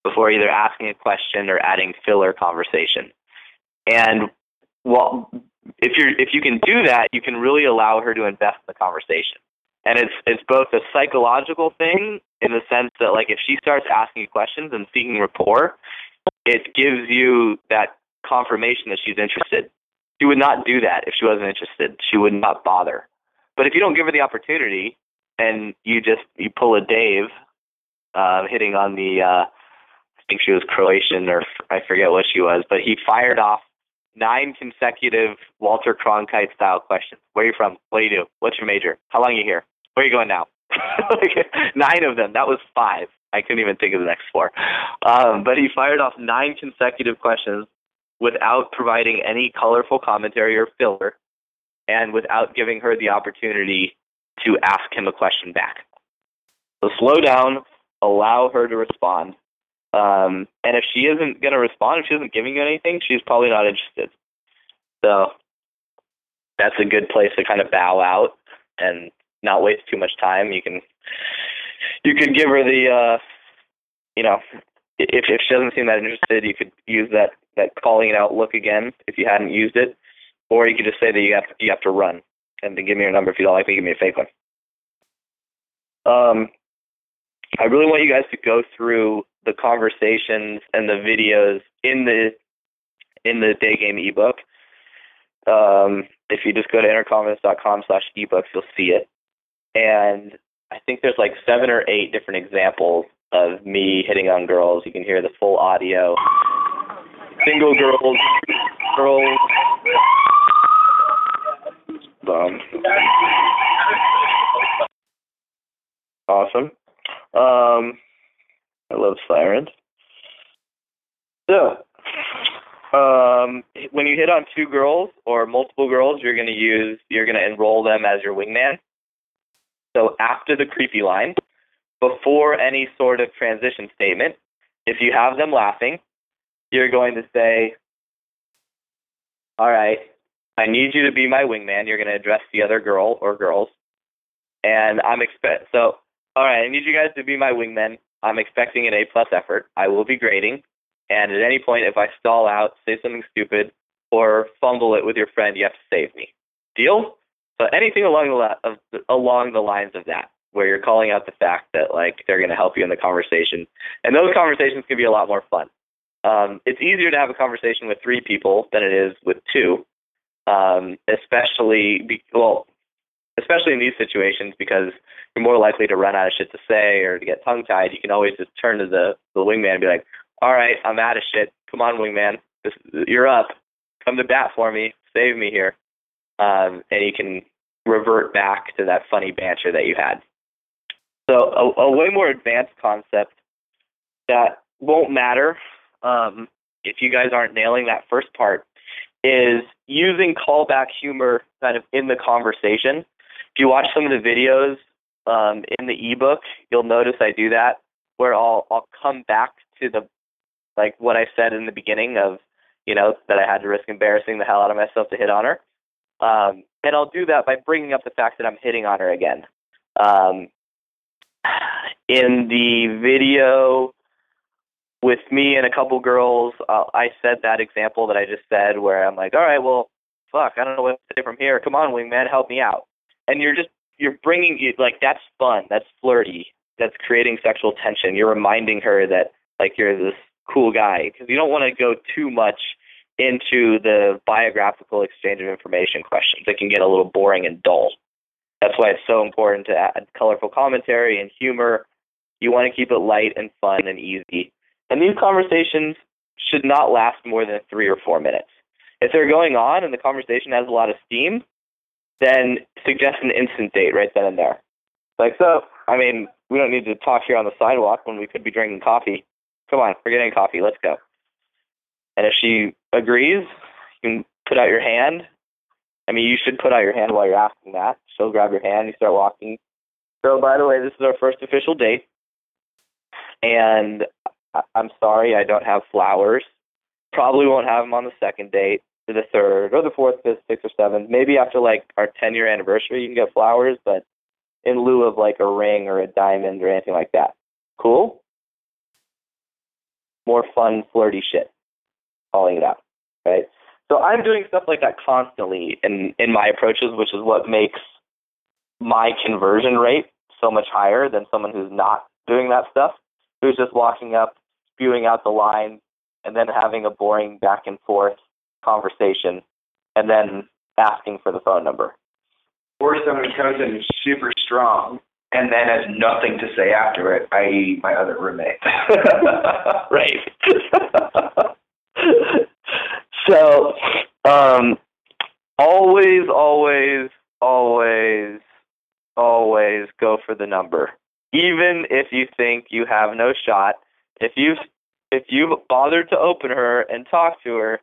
before either asking a question or adding filler conversation. And well, if you if you can do that, you can really allow her to invest in the conversation. And it's it's both a psychological thing in the sense that like if she starts asking questions and seeking rapport, it gives you that confirmation that she's interested. She would not do that if she wasn't interested. She would not bother. But if you don't give her the opportunity and you just you pull a Dave, uh, hitting on the uh, I think she was Croatian or I forget what she was, but he fired off nine consecutive Walter Cronkite style questions. Where are you from? What do you do? What's your major? How long are you here? Where are you going now? nine of them. That was five. I couldn't even think of the next four. Um, but he fired off nine consecutive questions without providing any colorful commentary or filler and without giving her the opportunity to ask him a question back. So slow down, allow her to respond. Um, and if she isn't going to respond, if she isn't giving you anything, she's probably not interested. So that's a good place to kind of bow out and not waste too much time. You can you could give her the uh, you know if if she doesn't seem that interested, you could use that that calling it out look again if you hadn't used it, or you could just say that you have you have to run and then give me your number if you don't like me, give me a fake one. Um, I really want you guys to go through the conversations and the videos in the in the day game ebook. Um, if you just go to innerconfidence.com slash ebooks, you'll see it. And I think there's like seven or eight different examples of me hitting on girls. You can hear the full audio. Single girls, girls. Um, awesome. Um, I love sirens. So, um, when you hit on two girls or multiple girls, you're going to use, you're going to enroll them as your wingman. So after the creepy line, before any sort of transition statement, if you have them laughing, you're going to say, all right, I need you to be my wingman. You're going to address the other girl or girls. And I'm expect so all right, I need you guys to be my wingmen. I'm expecting an A plus effort. I will be grading. And at any point if I stall out, say something stupid, or fumble it with your friend, you have to save me. Deal? So anything along the la- of, along the lines of that, where you're calling out the fact that like they're going to help you in the conversation, and those conversations can be a lot more fun. Um, it's easier to have a conversation with three people than it is with two, um, especially be, well, especially in these situations because you're more likely to run out of shit to say or to get tongue tied. You can always just turn to the the wingman and be like, "All right, I'm out of shit. Come on, wingman, this, you're up. Come to bat for me. Save me here." Um, and you can revert back to that funny banter that you had. So a, a way more advanced concept that won't matter um, if you guys aren't nailing that first part is using callback humor kind of in the conversation. If you watch some of the videos um, in the ebook, you'll notice I do that where I'll I'll come back to the like what I said in the beginning of you know that I had to risk embarrassing the hell out of myself to hit on her. Um, and I'll do that by bringing up the fact that I'm hitting on her again. Um, in the video with me and a couple girls, uh, I said that example that I just said where I'm like, all right, well, fuck, I don't know what to say from here. Come on, wingman, help me out. And you're just you're bringing it like that's fun, that's flirty, that's creating sexual tension. You're reminding her that like you're this cool guy because you don't want to go too much into the biographical exchange of information questions. It can get a little boring and dull. That's why it's so important to add colorful commentary and humor. You want to keep it light and fun and easy. And these conversations should not last more than three or four minutes. If they're going on and the conversation has a lot of steam, then suggest an instant date right then and there. Like, so, I mean, we don't need to talk here on the sidewalk when we could be drinking coffee. Come on, we're getting coffee. Let's go. And if she agrees, you can put out your hand. I mean, you should put out your hand while you're asking that. She'll grab your hand. You start walking. So, by the way, this is our first official date. And I'm sorry, I don't have flowers. Probably won't have them on the second date, or the third, or the fourth, fifth, sixth, or seventh. Maybe after like our 10 year anniversary, you can get flowers, but in lieu of like a ring or a diamond or anything like that. Cool? More fun, flirty shit. Calling it out, right? So I'm doing stuff like that constantly in, in my approaches, which is what makes my conversion rate so much higher than someone who's not doing that stuff, who's just walking up, spewing out the line, and then having a boring back and forth conversation, and then asking for the phone number. Or someone comes in super strong and then has nothing to say after it, i.e., my other roommate. right. so, um, always, always, always, always go for the number. Even if you think you have no shot, if you've if you've bothered to open her and talk to her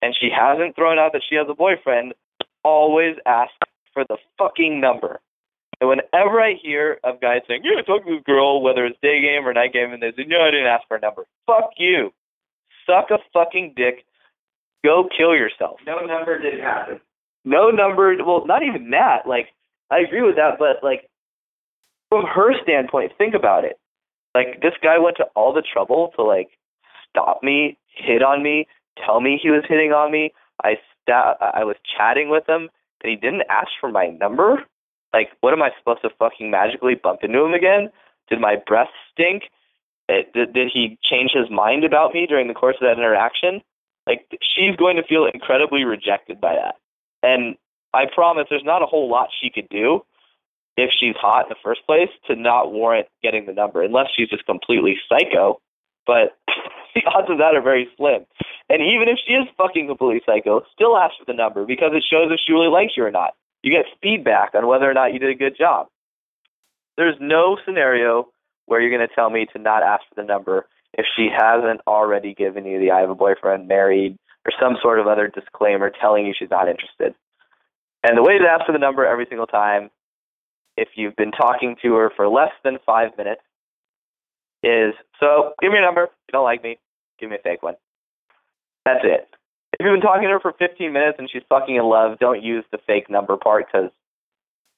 and she hasn't thrown out that she has a boyfriend, always ask for the fucking number. And whenever I hear of guys saying, Yeah, I talked to this girl, whether it's day game or night game, and they say, No, I didn't ask for a number. Fuck you. Suck a fucking dick. Go kill yourself. No number didn't happen. No number well, not even that. Like, I agree with that, but like from her standpoint, think about it. Like this guy went to all the trouble to like stop me, hit on me, tell me he was hitting on me. I sta- I was chatting with him, and he didn't ask for my number. Like, what am I supposed to fucking magically bump into him again? Did my breath stink? It, did, did he change his mind about me during the course of that interaction? Like, she's going to feel incredibly rejected by that. And I promise there's not a whole lot she could do if she's hot in the first place to not warrant getting the number, unless she's just completely psycho. But the odds of that are very slim. And even if she is fucking completely psycho, still ask for the number because it shows if she really likes you or not. You get feedback on whether or not you did a good job. There's no scenario where you're going to tell me to not ask for the number if she hasn't already given you the I have a boyfriend, married, or some sort of other disclaimer telling you she's not interested. And the way to ask for the number every single time, if you've been talking to her for less than five minutes, is so give me a number. If you don't like me, give me a fake one. That's it. If you've been talking to her for 15 minutes and she's fucking in love, don't use the fake number part because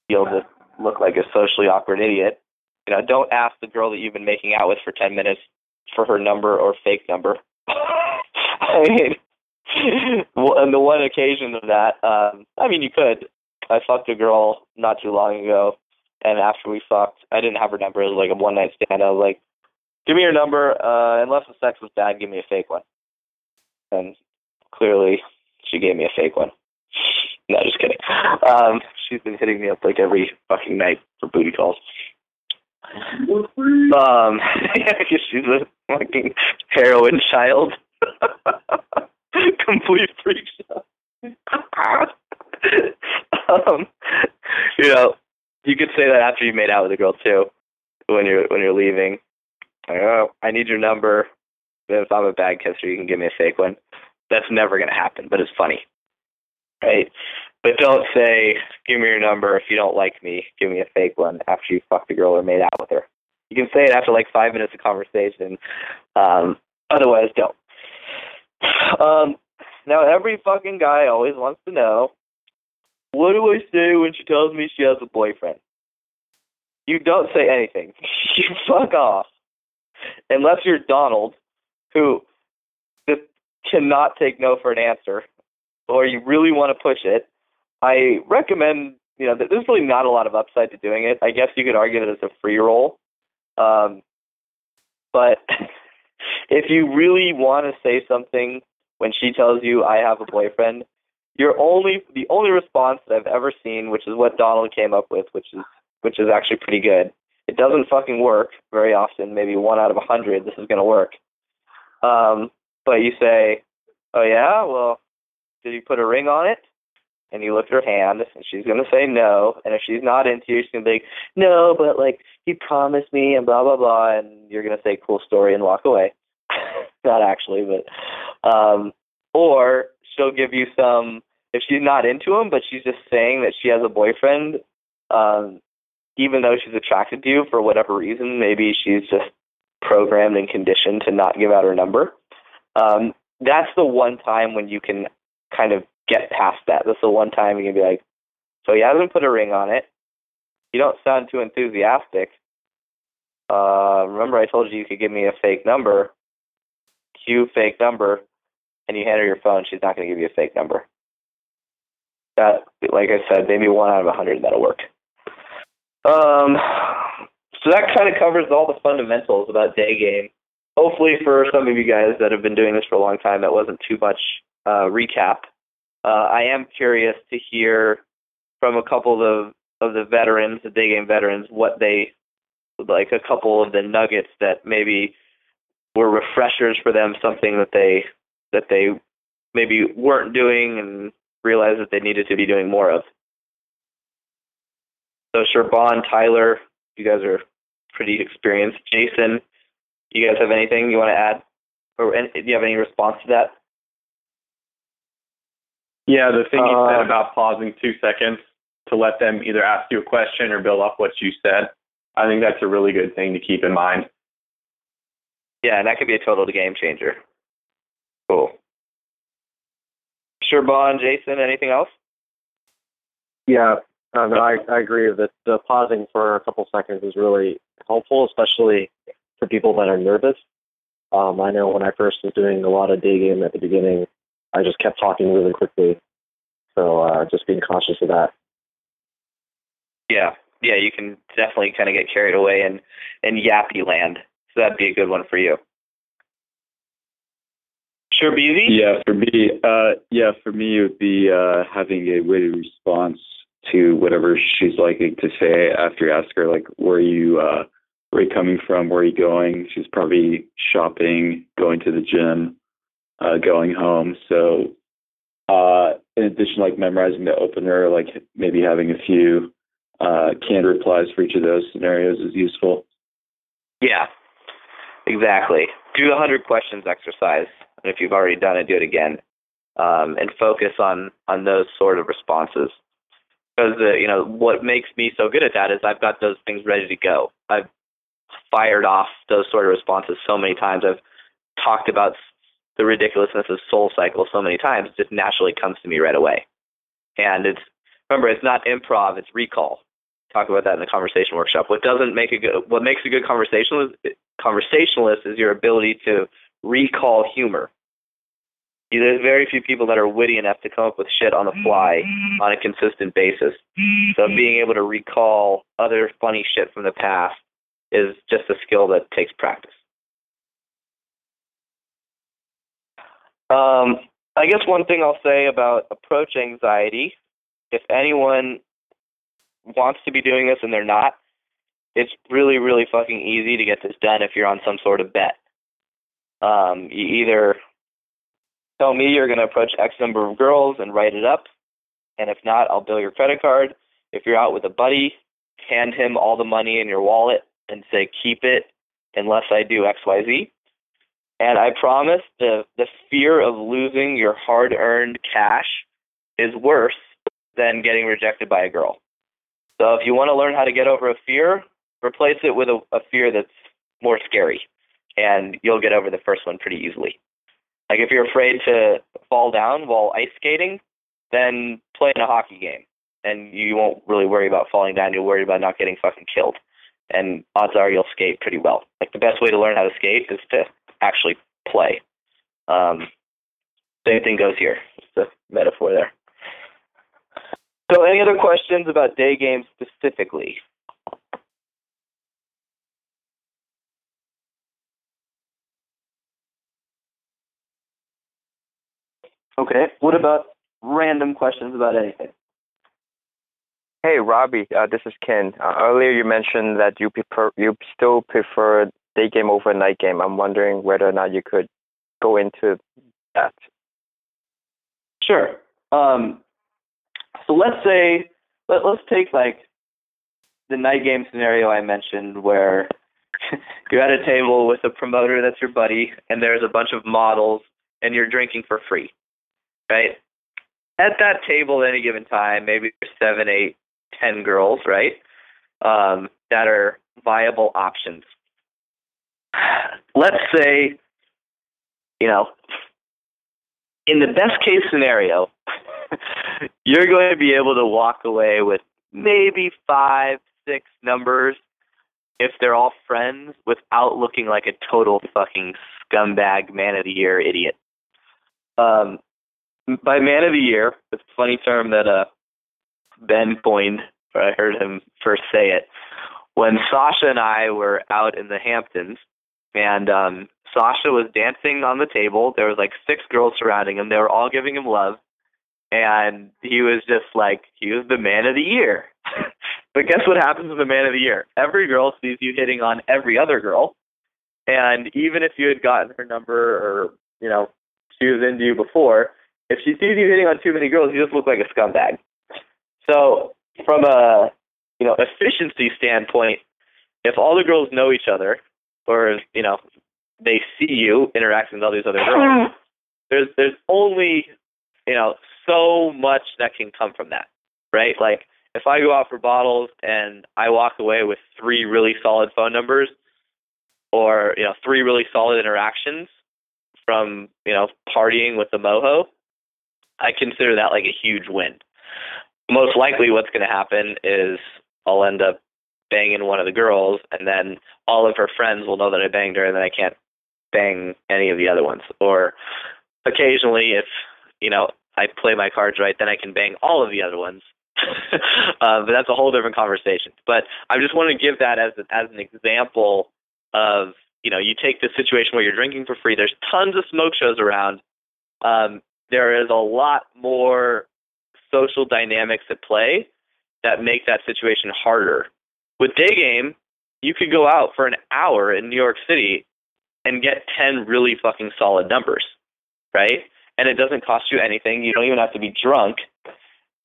you'll just look like a socially awkward idiot. You know, don't ask the girl that you've been making out with for 10 minutes for her number or fake number. I mean, on the one occasion of that, um, I mean, you could. I fucked a girl not too long ago, and after we fucked, I didn't have her number. It was like a one night stand. I was like, "Give me your number. Uh, unless the sex was bad, give me a fake one." And clearly, she gave me a fake one. No, just kidding. Um, she's been hitting me up like every fucking night for booty calls. Um, she's a fucking heroin child. Complete freak show. um, you know, you could say that after you made out with a girl too, when you're when you're leaving. Like, oh, I need your number. If I'm a bad kisser, you can give me a fake one. That's never gonna happen, but it's funny, right? But don't say, "Give me your number." If you don't like me, give me a fake one after you fucked the girl or made out with her. You can say it after like five minutes of conversation. Um, otherwise, don't. Um, now, every fucking guy always wants to know, what do I say when she tells me she has a boyfriend? You don't say anything. you fuck off. Unless you're Donald, who just cannot take no for an answer, or you really want to push it, I recommend, you know, there's really not a lot of upside to doing it. I guess you could argue that it's a free roll. Um, but if you really want to say something when she tells you I have a boyfriend, your only the only response that I've ever seen, which is what Donald came up with, which is which is actually pretty good. It doesn't fucking work very often. Maybe one out of a hundred, this is gonna work. Um, but you say, "Oh yeah, well, did you put a ring on it?" And you look at her hand, and she's gonna say no. And if she's not into you, she's gonna be like, "No, but like he promised me," and blah blah blah. And you're gonna say, "Cool story," and walk away. not actually, but um, or she'll give you some if she's not into him, but she's just saying that she has a boyfriend, um, even though she's attracted to you for whatever reason, maybe she's just programmed and conditioned to not give out her number. Um, that's the one time when you can kind of get past that. That's the one time you can be like, so he hasn't put a ring on it. You don't sound too enthusiastic. Uh, remember I told you you could give me a fake number. Cue fake number and you hand her your phone, she's not going to give you a fake number. That, like I said, maybe one out of a hundred that'll work. Um, so that kind of covers all the fundamentals about day game. Hopefully, for some of you guys that have been doing this for a long time, that wasn't too much uh, recap. Uh, I am curious to hear from a couple of of the veterans, the day game veterans, what they like a couple of the nuggets that maybe were refreshers for them, something that they that they maybe weren't doing and realized that they needed to be doing more of. So Sherban, Tyler, you guys are pretty experienced. Jason, you guys have anything you want to add? Or any, do you have any response to that? Yeah, the thing you said Uh, about pausing two seconds to let them either ask you a question or build up what you said, I think that's a really good thing to keep in mind. Yeah, and that could be a total game changer. Cool. Sherban, Jason, anything else? Yeah, uh, no, I, I agree that the pausing for a couple seconds is really helpful, especially for people that are nervous. Um, I know when I first was doing a lot of day game at the beginning, I just kept talking really quickly. So uh, just being cautious of that. Yeah, yeah, you can definitely kind of get carried away in in yappy land. So that'd be a good one for you. Sure, Beezy. Yeah, for me, uh, yeah, for me, it would be uh, having a witty response to whatever she's liking to say after you ask her, like, where are you, uh, where are you coming from? Where are you going? She's probably shopping, going to the gym, uh, going home. So, uh, in addition, like memorizing the opener, like maybe having a few uh, canned replies for each of those scenarios is useful. Yeah, exactly. Do the hundred questions exercise, and if you've already done it, do it again, um, and focus on on those sort of responses. Because uh, you know what makes me so good at that is I've got those things ready to go. I've fired off those sort of responses so many times. I've talked about the ridiculousness of Soul Cycle so many times. It just naturally comes to me right away. And it's remember, it's not improv; it's recall. Talk about that in the conversation workshop. What doesn't make a good, what makes a good conversationalist, conversationalist is your ability to recall humor. There's very few people that are witty enough to come up with shit on the fly on a consistent basis. So being able to recall other funny shit from the past is just a skill that takes practice. Um, I guess one thing I'll say about approach anxiety, if anyone wants to be doing this and they're not, it's really, really fucking easy to get this done if you're on some sort of bet. Um, you either tell me you're going to approach X number of girls and write it up, and if not, I'll bill your credit card. If you're out with a buddy, hand him all the money in your wallet and say, keep it unless I do XYZ. And I promise the, the fear of losing your hard earned cash is worse than getting rejected by a girl. So if you want to learn how to get over a fear, replace it with a, a fear that's more scary, and you'll get over the first one pretty easily. Like if you're afraid to fall down while ice skating, then play in a hockey game, and you won't really worry about falling down. You'll worry about not getting fucking killed, and odds are you'll skate pretty well. Like the best way to learn how to skate is to actually play. Um, same thing goes here. Just a metaphor there. So, any other questions about day games specifically? Okay. What about random questions about anything. Hey, Robbie, uh, this is Ken. Uh, earlier you mentioned that you prefer you still prefer day game over night game. I'm wondering whether or not you could go into that. Sure. Um, so let's say let, let's take like the night game scenario I mentioned where you're at a table with a promoter that's your buddy and there's a bunch of models and you're drinking for free. Right? At that table at any given time, maybe there's seven, eight, ten girls, right? Um, that are viable options. Let's say, you know, in the best case scenario, you're going to be able to walk away with maybe five, six numbers if they're all friends without looking like a total fucking scumbag man of the year idiot. Um, by man of the year, it's a funny term that uh, Ben coined, or I heard him first say it, when Sasha and I were out in the Hamptons, and um, Sasha was dancing on the table. There was like six girls surrounding him. They were all giving him love, and he was just like he was the man of the year. but guess what happens with the man of the year? Every girl sees you hitting on every other girl, and even if you had gotten her number or you know she was into you before, if she sees you hitting on too many girls, you just look like a scumbag. So from a you know efficiency standpoint, if all the girls know each other, or you know they see you interacting with all these other girls, there's there's only you know so much that can come from that, right? Like if I go out for bottles and I walk away with three really solid phone numbers, or you know three really solid interactions from you know partying with the moho, I consider that like a huge win. Most likely, what's going to happen is I'll end up banging one of the girls, and then all of her friends will know that I banged her, and then I can't bang any of the other ones. Or occasionally, if you know I play my cards right, then I can bang all of the other ones. uh, but that's a whole different conversation. But I just want to give that as as an example of you know you take this situation where you're drinking for free. There's tons of smoke shows around. Um, there is a lot more social dynamics at play that make that situation harder. With day game, you could go out for an hour in New York City and get 10 really fucking solid numbers, right? And it doesn't cost you anything. You don't even have to be drunk.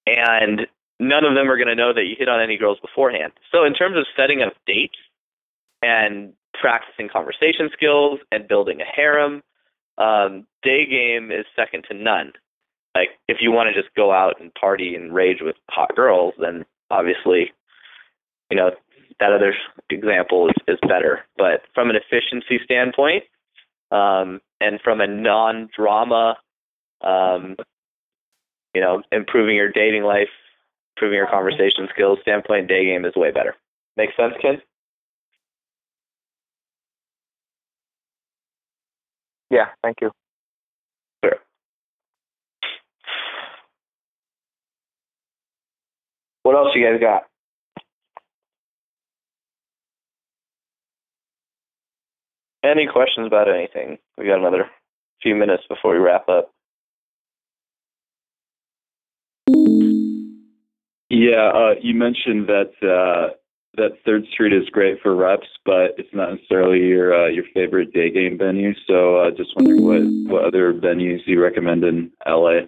And none of them are going to know that you hit on any girls beforehand. So, in terms of setting up dates and practicing conversation skills and building a harem, um, day game is second to none. Like, if you want to just go out and party and rage with hot girls, then obviously, you know, that other example is, is better. But from an efficiency standpoint, um, and from a non-drama, um, you know, improving your dating life, improving your conversation skills standpoint, day game is way better. Make sense, Ken? Yeah, thank you. Sure. What else you guys got? Any questions about anything? We got another few minutes before we wrap up. Yeah, uh, you mentioned that uh, that Third Street is great for reps, but it's not necessarily your uh, your favorite day game venue. So, uh, just wondering what what other venues you recommend in LA.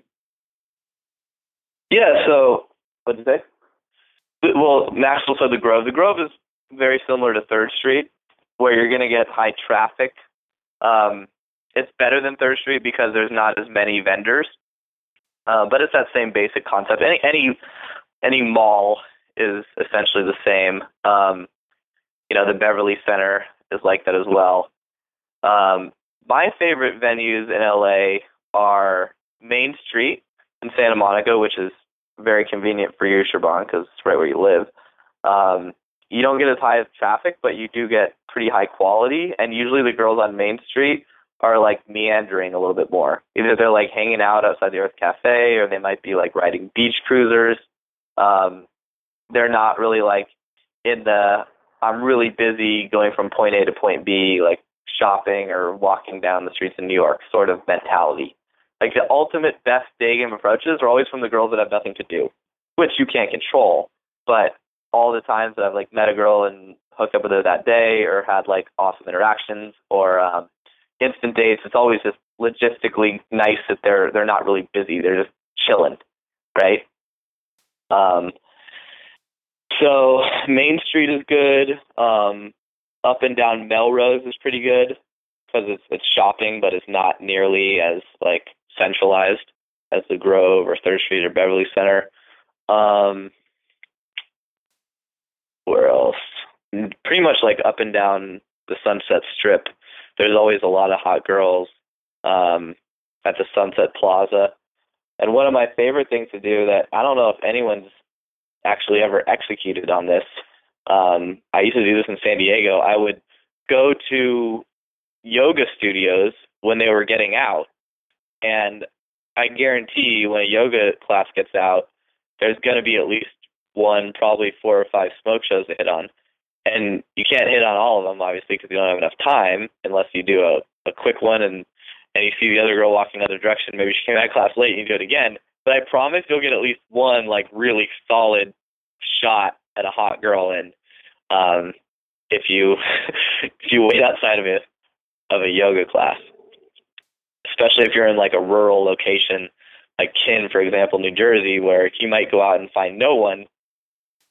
Yeah. So, what did you say? Well, Maxwell said the Grove. The Grove is very similar to Third Street, where you're going to get high traffic. Um, it's better than Third Street because there's not as many vendors, uh, but it's that same basic concept. Any any any mall is essentially the same. Um, you know, the Beverly Center is like that as well. Um, my favorite venues in LA are Main Street in Santa Monica, which is very convenient for you, Shaban, because it's right where you live. Um, you don't get as high as traffic, but you do get pretty high quality. And usually the girls on Main Street are like meandering a little bit more. Either they're like hanging out outside the Urth Caffé, or they might be like riding beach cruisers. Um, they're not really like in the I'm really busy going from point A to point B, like shopping or walking down the streets in New York sort of mentality. Like the ultimate best day game approaches are always from the girls that have nothing to do, which you can't control. But all the times that I've like met a girl and hooked up with her that day, or had like awesome interactions, or um, instant dates, it's always just logistically nice that they're they're not really busy. They're just chilling, right? Um, so Main Street is good. Um, up and down Melrose is pretty good because it's it's shopping, but it's not nearly as like centralized as the Grove or Third Street or Beverly Center. Um, where else? Pretty much like up and down the Sunset Strip. There's always a lot of hot girls um, at the Sunset Plaza. And one of my favorite things to do that I don't know if anyone's actually ever executed on this. Um, I used to do this in San Diego. I would go to yoga studios when they were getting out, and I guarantee when a yoga class gets out, there's going to be at least one, probably four or five smoke shows to hit on. And you can't hit on all of them, obviously, because you don't have enough time unless you do a, a quick one and and you see the other girl walking another direction. Maybe she came out of class late and you do it again. But I promise you'll get at least one like really solid shot at a hot girl and um if you if you wait outside of it of a yoga class. Especially if you're in like a rural location like Ken, for example, New Jersey, where you might go out and find no one.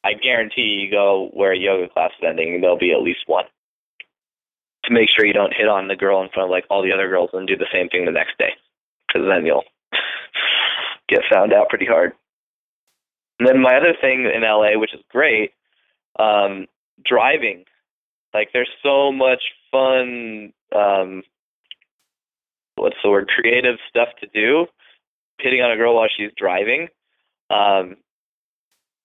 I guarantee you go where a yoga class is ending, and there'll be at least one. To make sure you don't hit on the girl in front of like all the other girls and do the same thing the next day, because then you'll get found out pretty hard. And then my other thing in LA, which is great, um, driving. Like there's so much fun um what's the word, creative stuff to do, hitting on a girl while she's driving. Um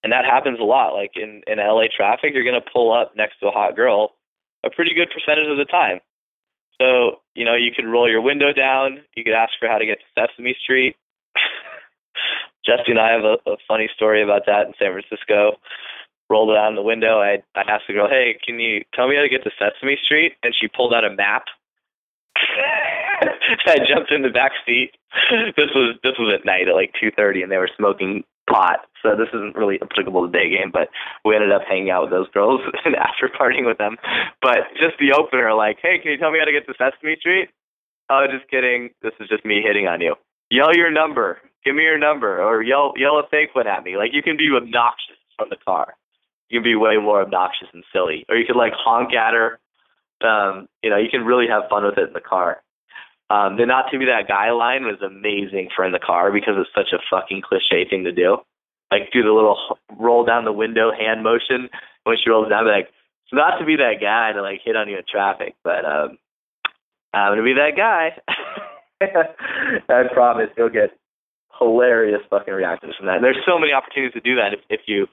and that happens a lot. Like in, in LA traffic, you're gonna pull up next to a hot girl a pretty good percentage of the time. So, you know, you could roll your window down, you could ask for how to get to Sesame Street. Jesse and I have a, a funny story about that in San Francisco rolled it down the window. I I asked the girl, "Hey, can you tell me how to get to Sesame Street?" And she pulled out a map. I jumped in the back seat. This was this was at night at like two thirty, and they were smoking pot. So this isn't really applicable to day game, but we ended up hanging out with those girls and after partying with them. But just the opener, like, "Hey, can you tell me how to get to Sesame Street?" Oh, just kidding. This is just me hitting on you. Yell your number. Give me your number, or yell yell a fake one at me. Like you can be obnoxious from the car you can be way more obnoxious and silly. Or you could like honk at her. Um, you know, you can really have fun with it in the car. Um, the not to be that guy line was amazing for in the car because it's such a fucking cliche thing to do. Like do the little roll down the window hand motion when she rolls down. Be like, it's not to be that guy to like hit on you in traffic, but um, I'm gonna be that guy. I promise you'll get hilarious fucking reactions from that. And there's so many opportunities to do that if, if you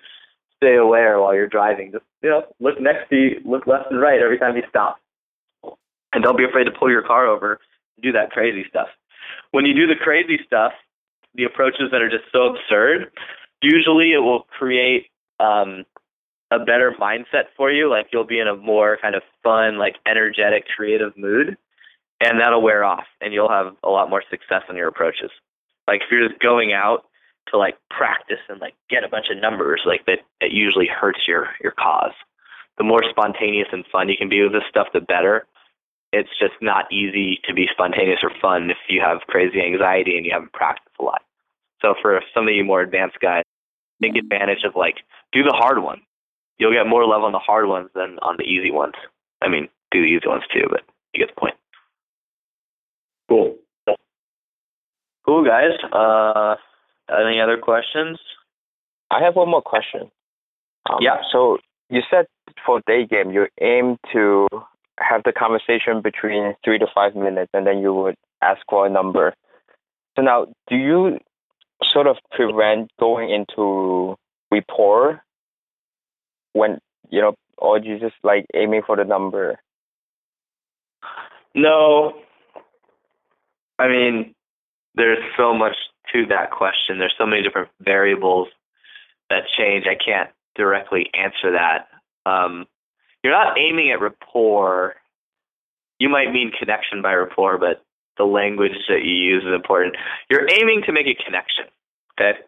stay aware while you're driving. Just you know, look next to you, look left and right every time you stop, and don't be afraid to pull your car over. Do that crazy stuff. When you do the crazy stuff, the approaches that are just so absurd, usually it will create um, a better mindset for you. Like you'll be in a more kind of fun, like energetic, creative mood, and that'll wear off, and you'll have a lot more success in your approaches. Like if you're just going out to like practice and like get a bunch of numbers, like that, it usually hurts your your cause. The more spontaneous and fun you can be with this stuff, the better. It's just not easy to be spontaneous or fun if you have crazy anxiety and you haven't practiced a lot. So for some of you more advanced guys, take advantage of like do the hard ones. You'll get more love on the hard ones than on the easy ones. I mean, do the easy ones too, but you get the point. Cool. Cool guys. Uh any other questions? I have one more question. Um, yeah. So you said for day game, you aim to have the conversation between three to five minutes, and then you would ask for a number. So now, do you sort of prevent going into rapport when you know, or do you just like aiming for the number? No. I mean, there's so much to that question. There's so many different variables that change. I can't directly answer that. Um, you're not aiming at rapport. You might mean connection by rapport, but the language that you use is important. You're aiming to make a connection, okay?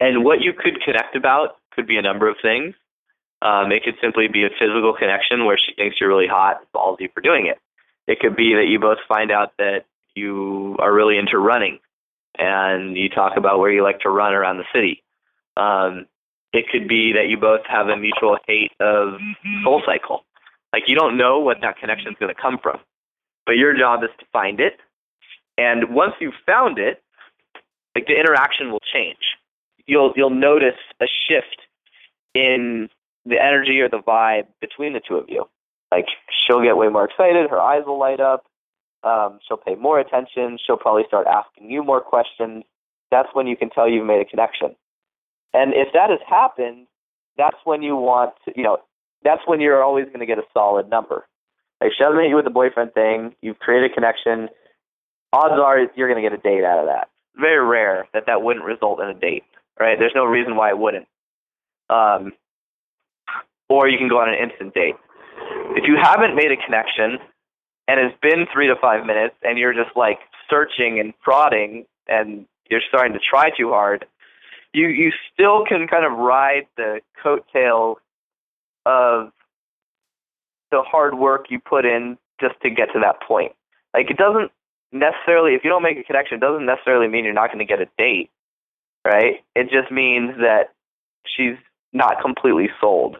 And what you could connect about could be a number of things. Um, it could simply be a physical connection where she thinks you're really hot, ballsy for doing it. It could be that you both find out that you are really into running, and you talk about where you like to run around the city. Um, it could be that you both have a mutual hate of Soul Cycle. Like you don't know what that connection is going to come from, but your job is to find it. And once you've found it, like the interaction will change. You'll you'll notice a shift in the energy or the vibe between the two of you. Like she'll get way more excited, her eyes will light up, um, she'll pay more attention, she'll probably start asking you more questions. That's when you can tell you've made a connection. And if that has happened, that's when you want to, you know, that's when you're always going to get a solid number. Like she doesn't hit you with the boyfriend thing, you've created a connection. Odds are you're going to get a date out of that. Very rare that that wouldn't result in a date, right? There's no reason why it wouldn't. Um, or you can go on an instant date. If you haven't made a connection and it's been three to five minutes and you're just like searching and prodding and you're starting to try too hard, you you still can kind of ride the coattails of the hard work you put in just to get to that point. Like it doesn't necessarily if you don't make a connection, it doesn't necessarily mean you're not going to get a date, right? It just means that she's not completely sold.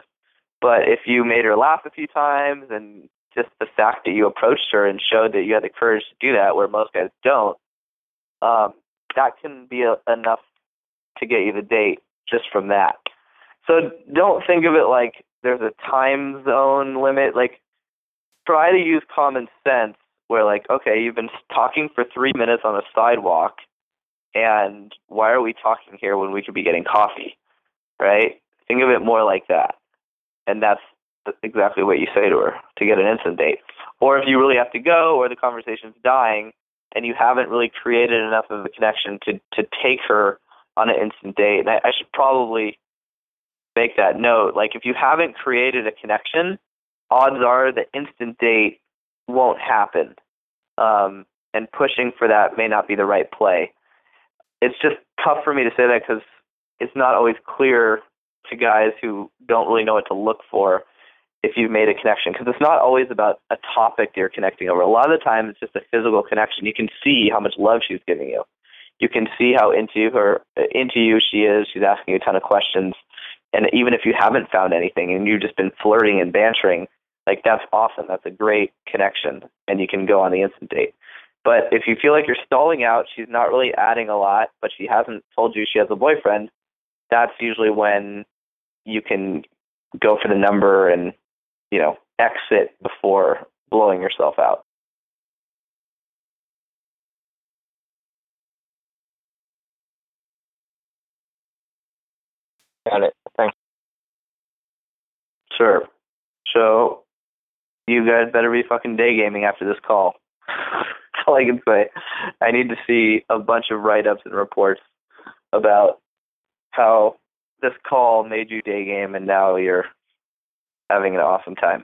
But if you made her laugh a few times and just the fact that you approached her and showed that you had the courage to do that, where most guys don't, um, that can be a, enough to get you the date just from that. So don't think of it like there's a time zone limit. Like try to use common sense where like, okay, you've been talking for three minutes on a sidewalk and why are we talking here when we could be getting coffee? Right? Think of it more like that. And that's exactly what you say to her to get an instant date. Or if you really have to go or the conversation's dying and you haven't really created enough of a connection to, to take her on an instant date. And I, I should probably make that note. Like if you haven't created a connection, odds are the instant date won't happen. Um, and pushing for that may not be the right play. It's just tough for me to say that because it's not always clear to guys who don't really know what to look for if you've made a connection because it's not always about a topic you're connecting over. A lot of the time, it's just a physical connection. You can see how much love she's giving you. You can see how into her, into you she is. She's asking you a ton of questions, and even if you haven't found anything and you've just been flirting and bantering, like that's awesome. That's a great connection, and you can go on the instant date. But if you feel like you're stalling out, she's not really adding a lot, but she hasn't told you she has a boyfriend. That's usually when you can go for the number and you know exit before blowing yourself out. Got it. Thanks. Sure. So you guys better be fucking day gaming after this call. That's all I can say. I need to see a bunch of write ups and reports about how this call made you day game and now you're having an awesome time.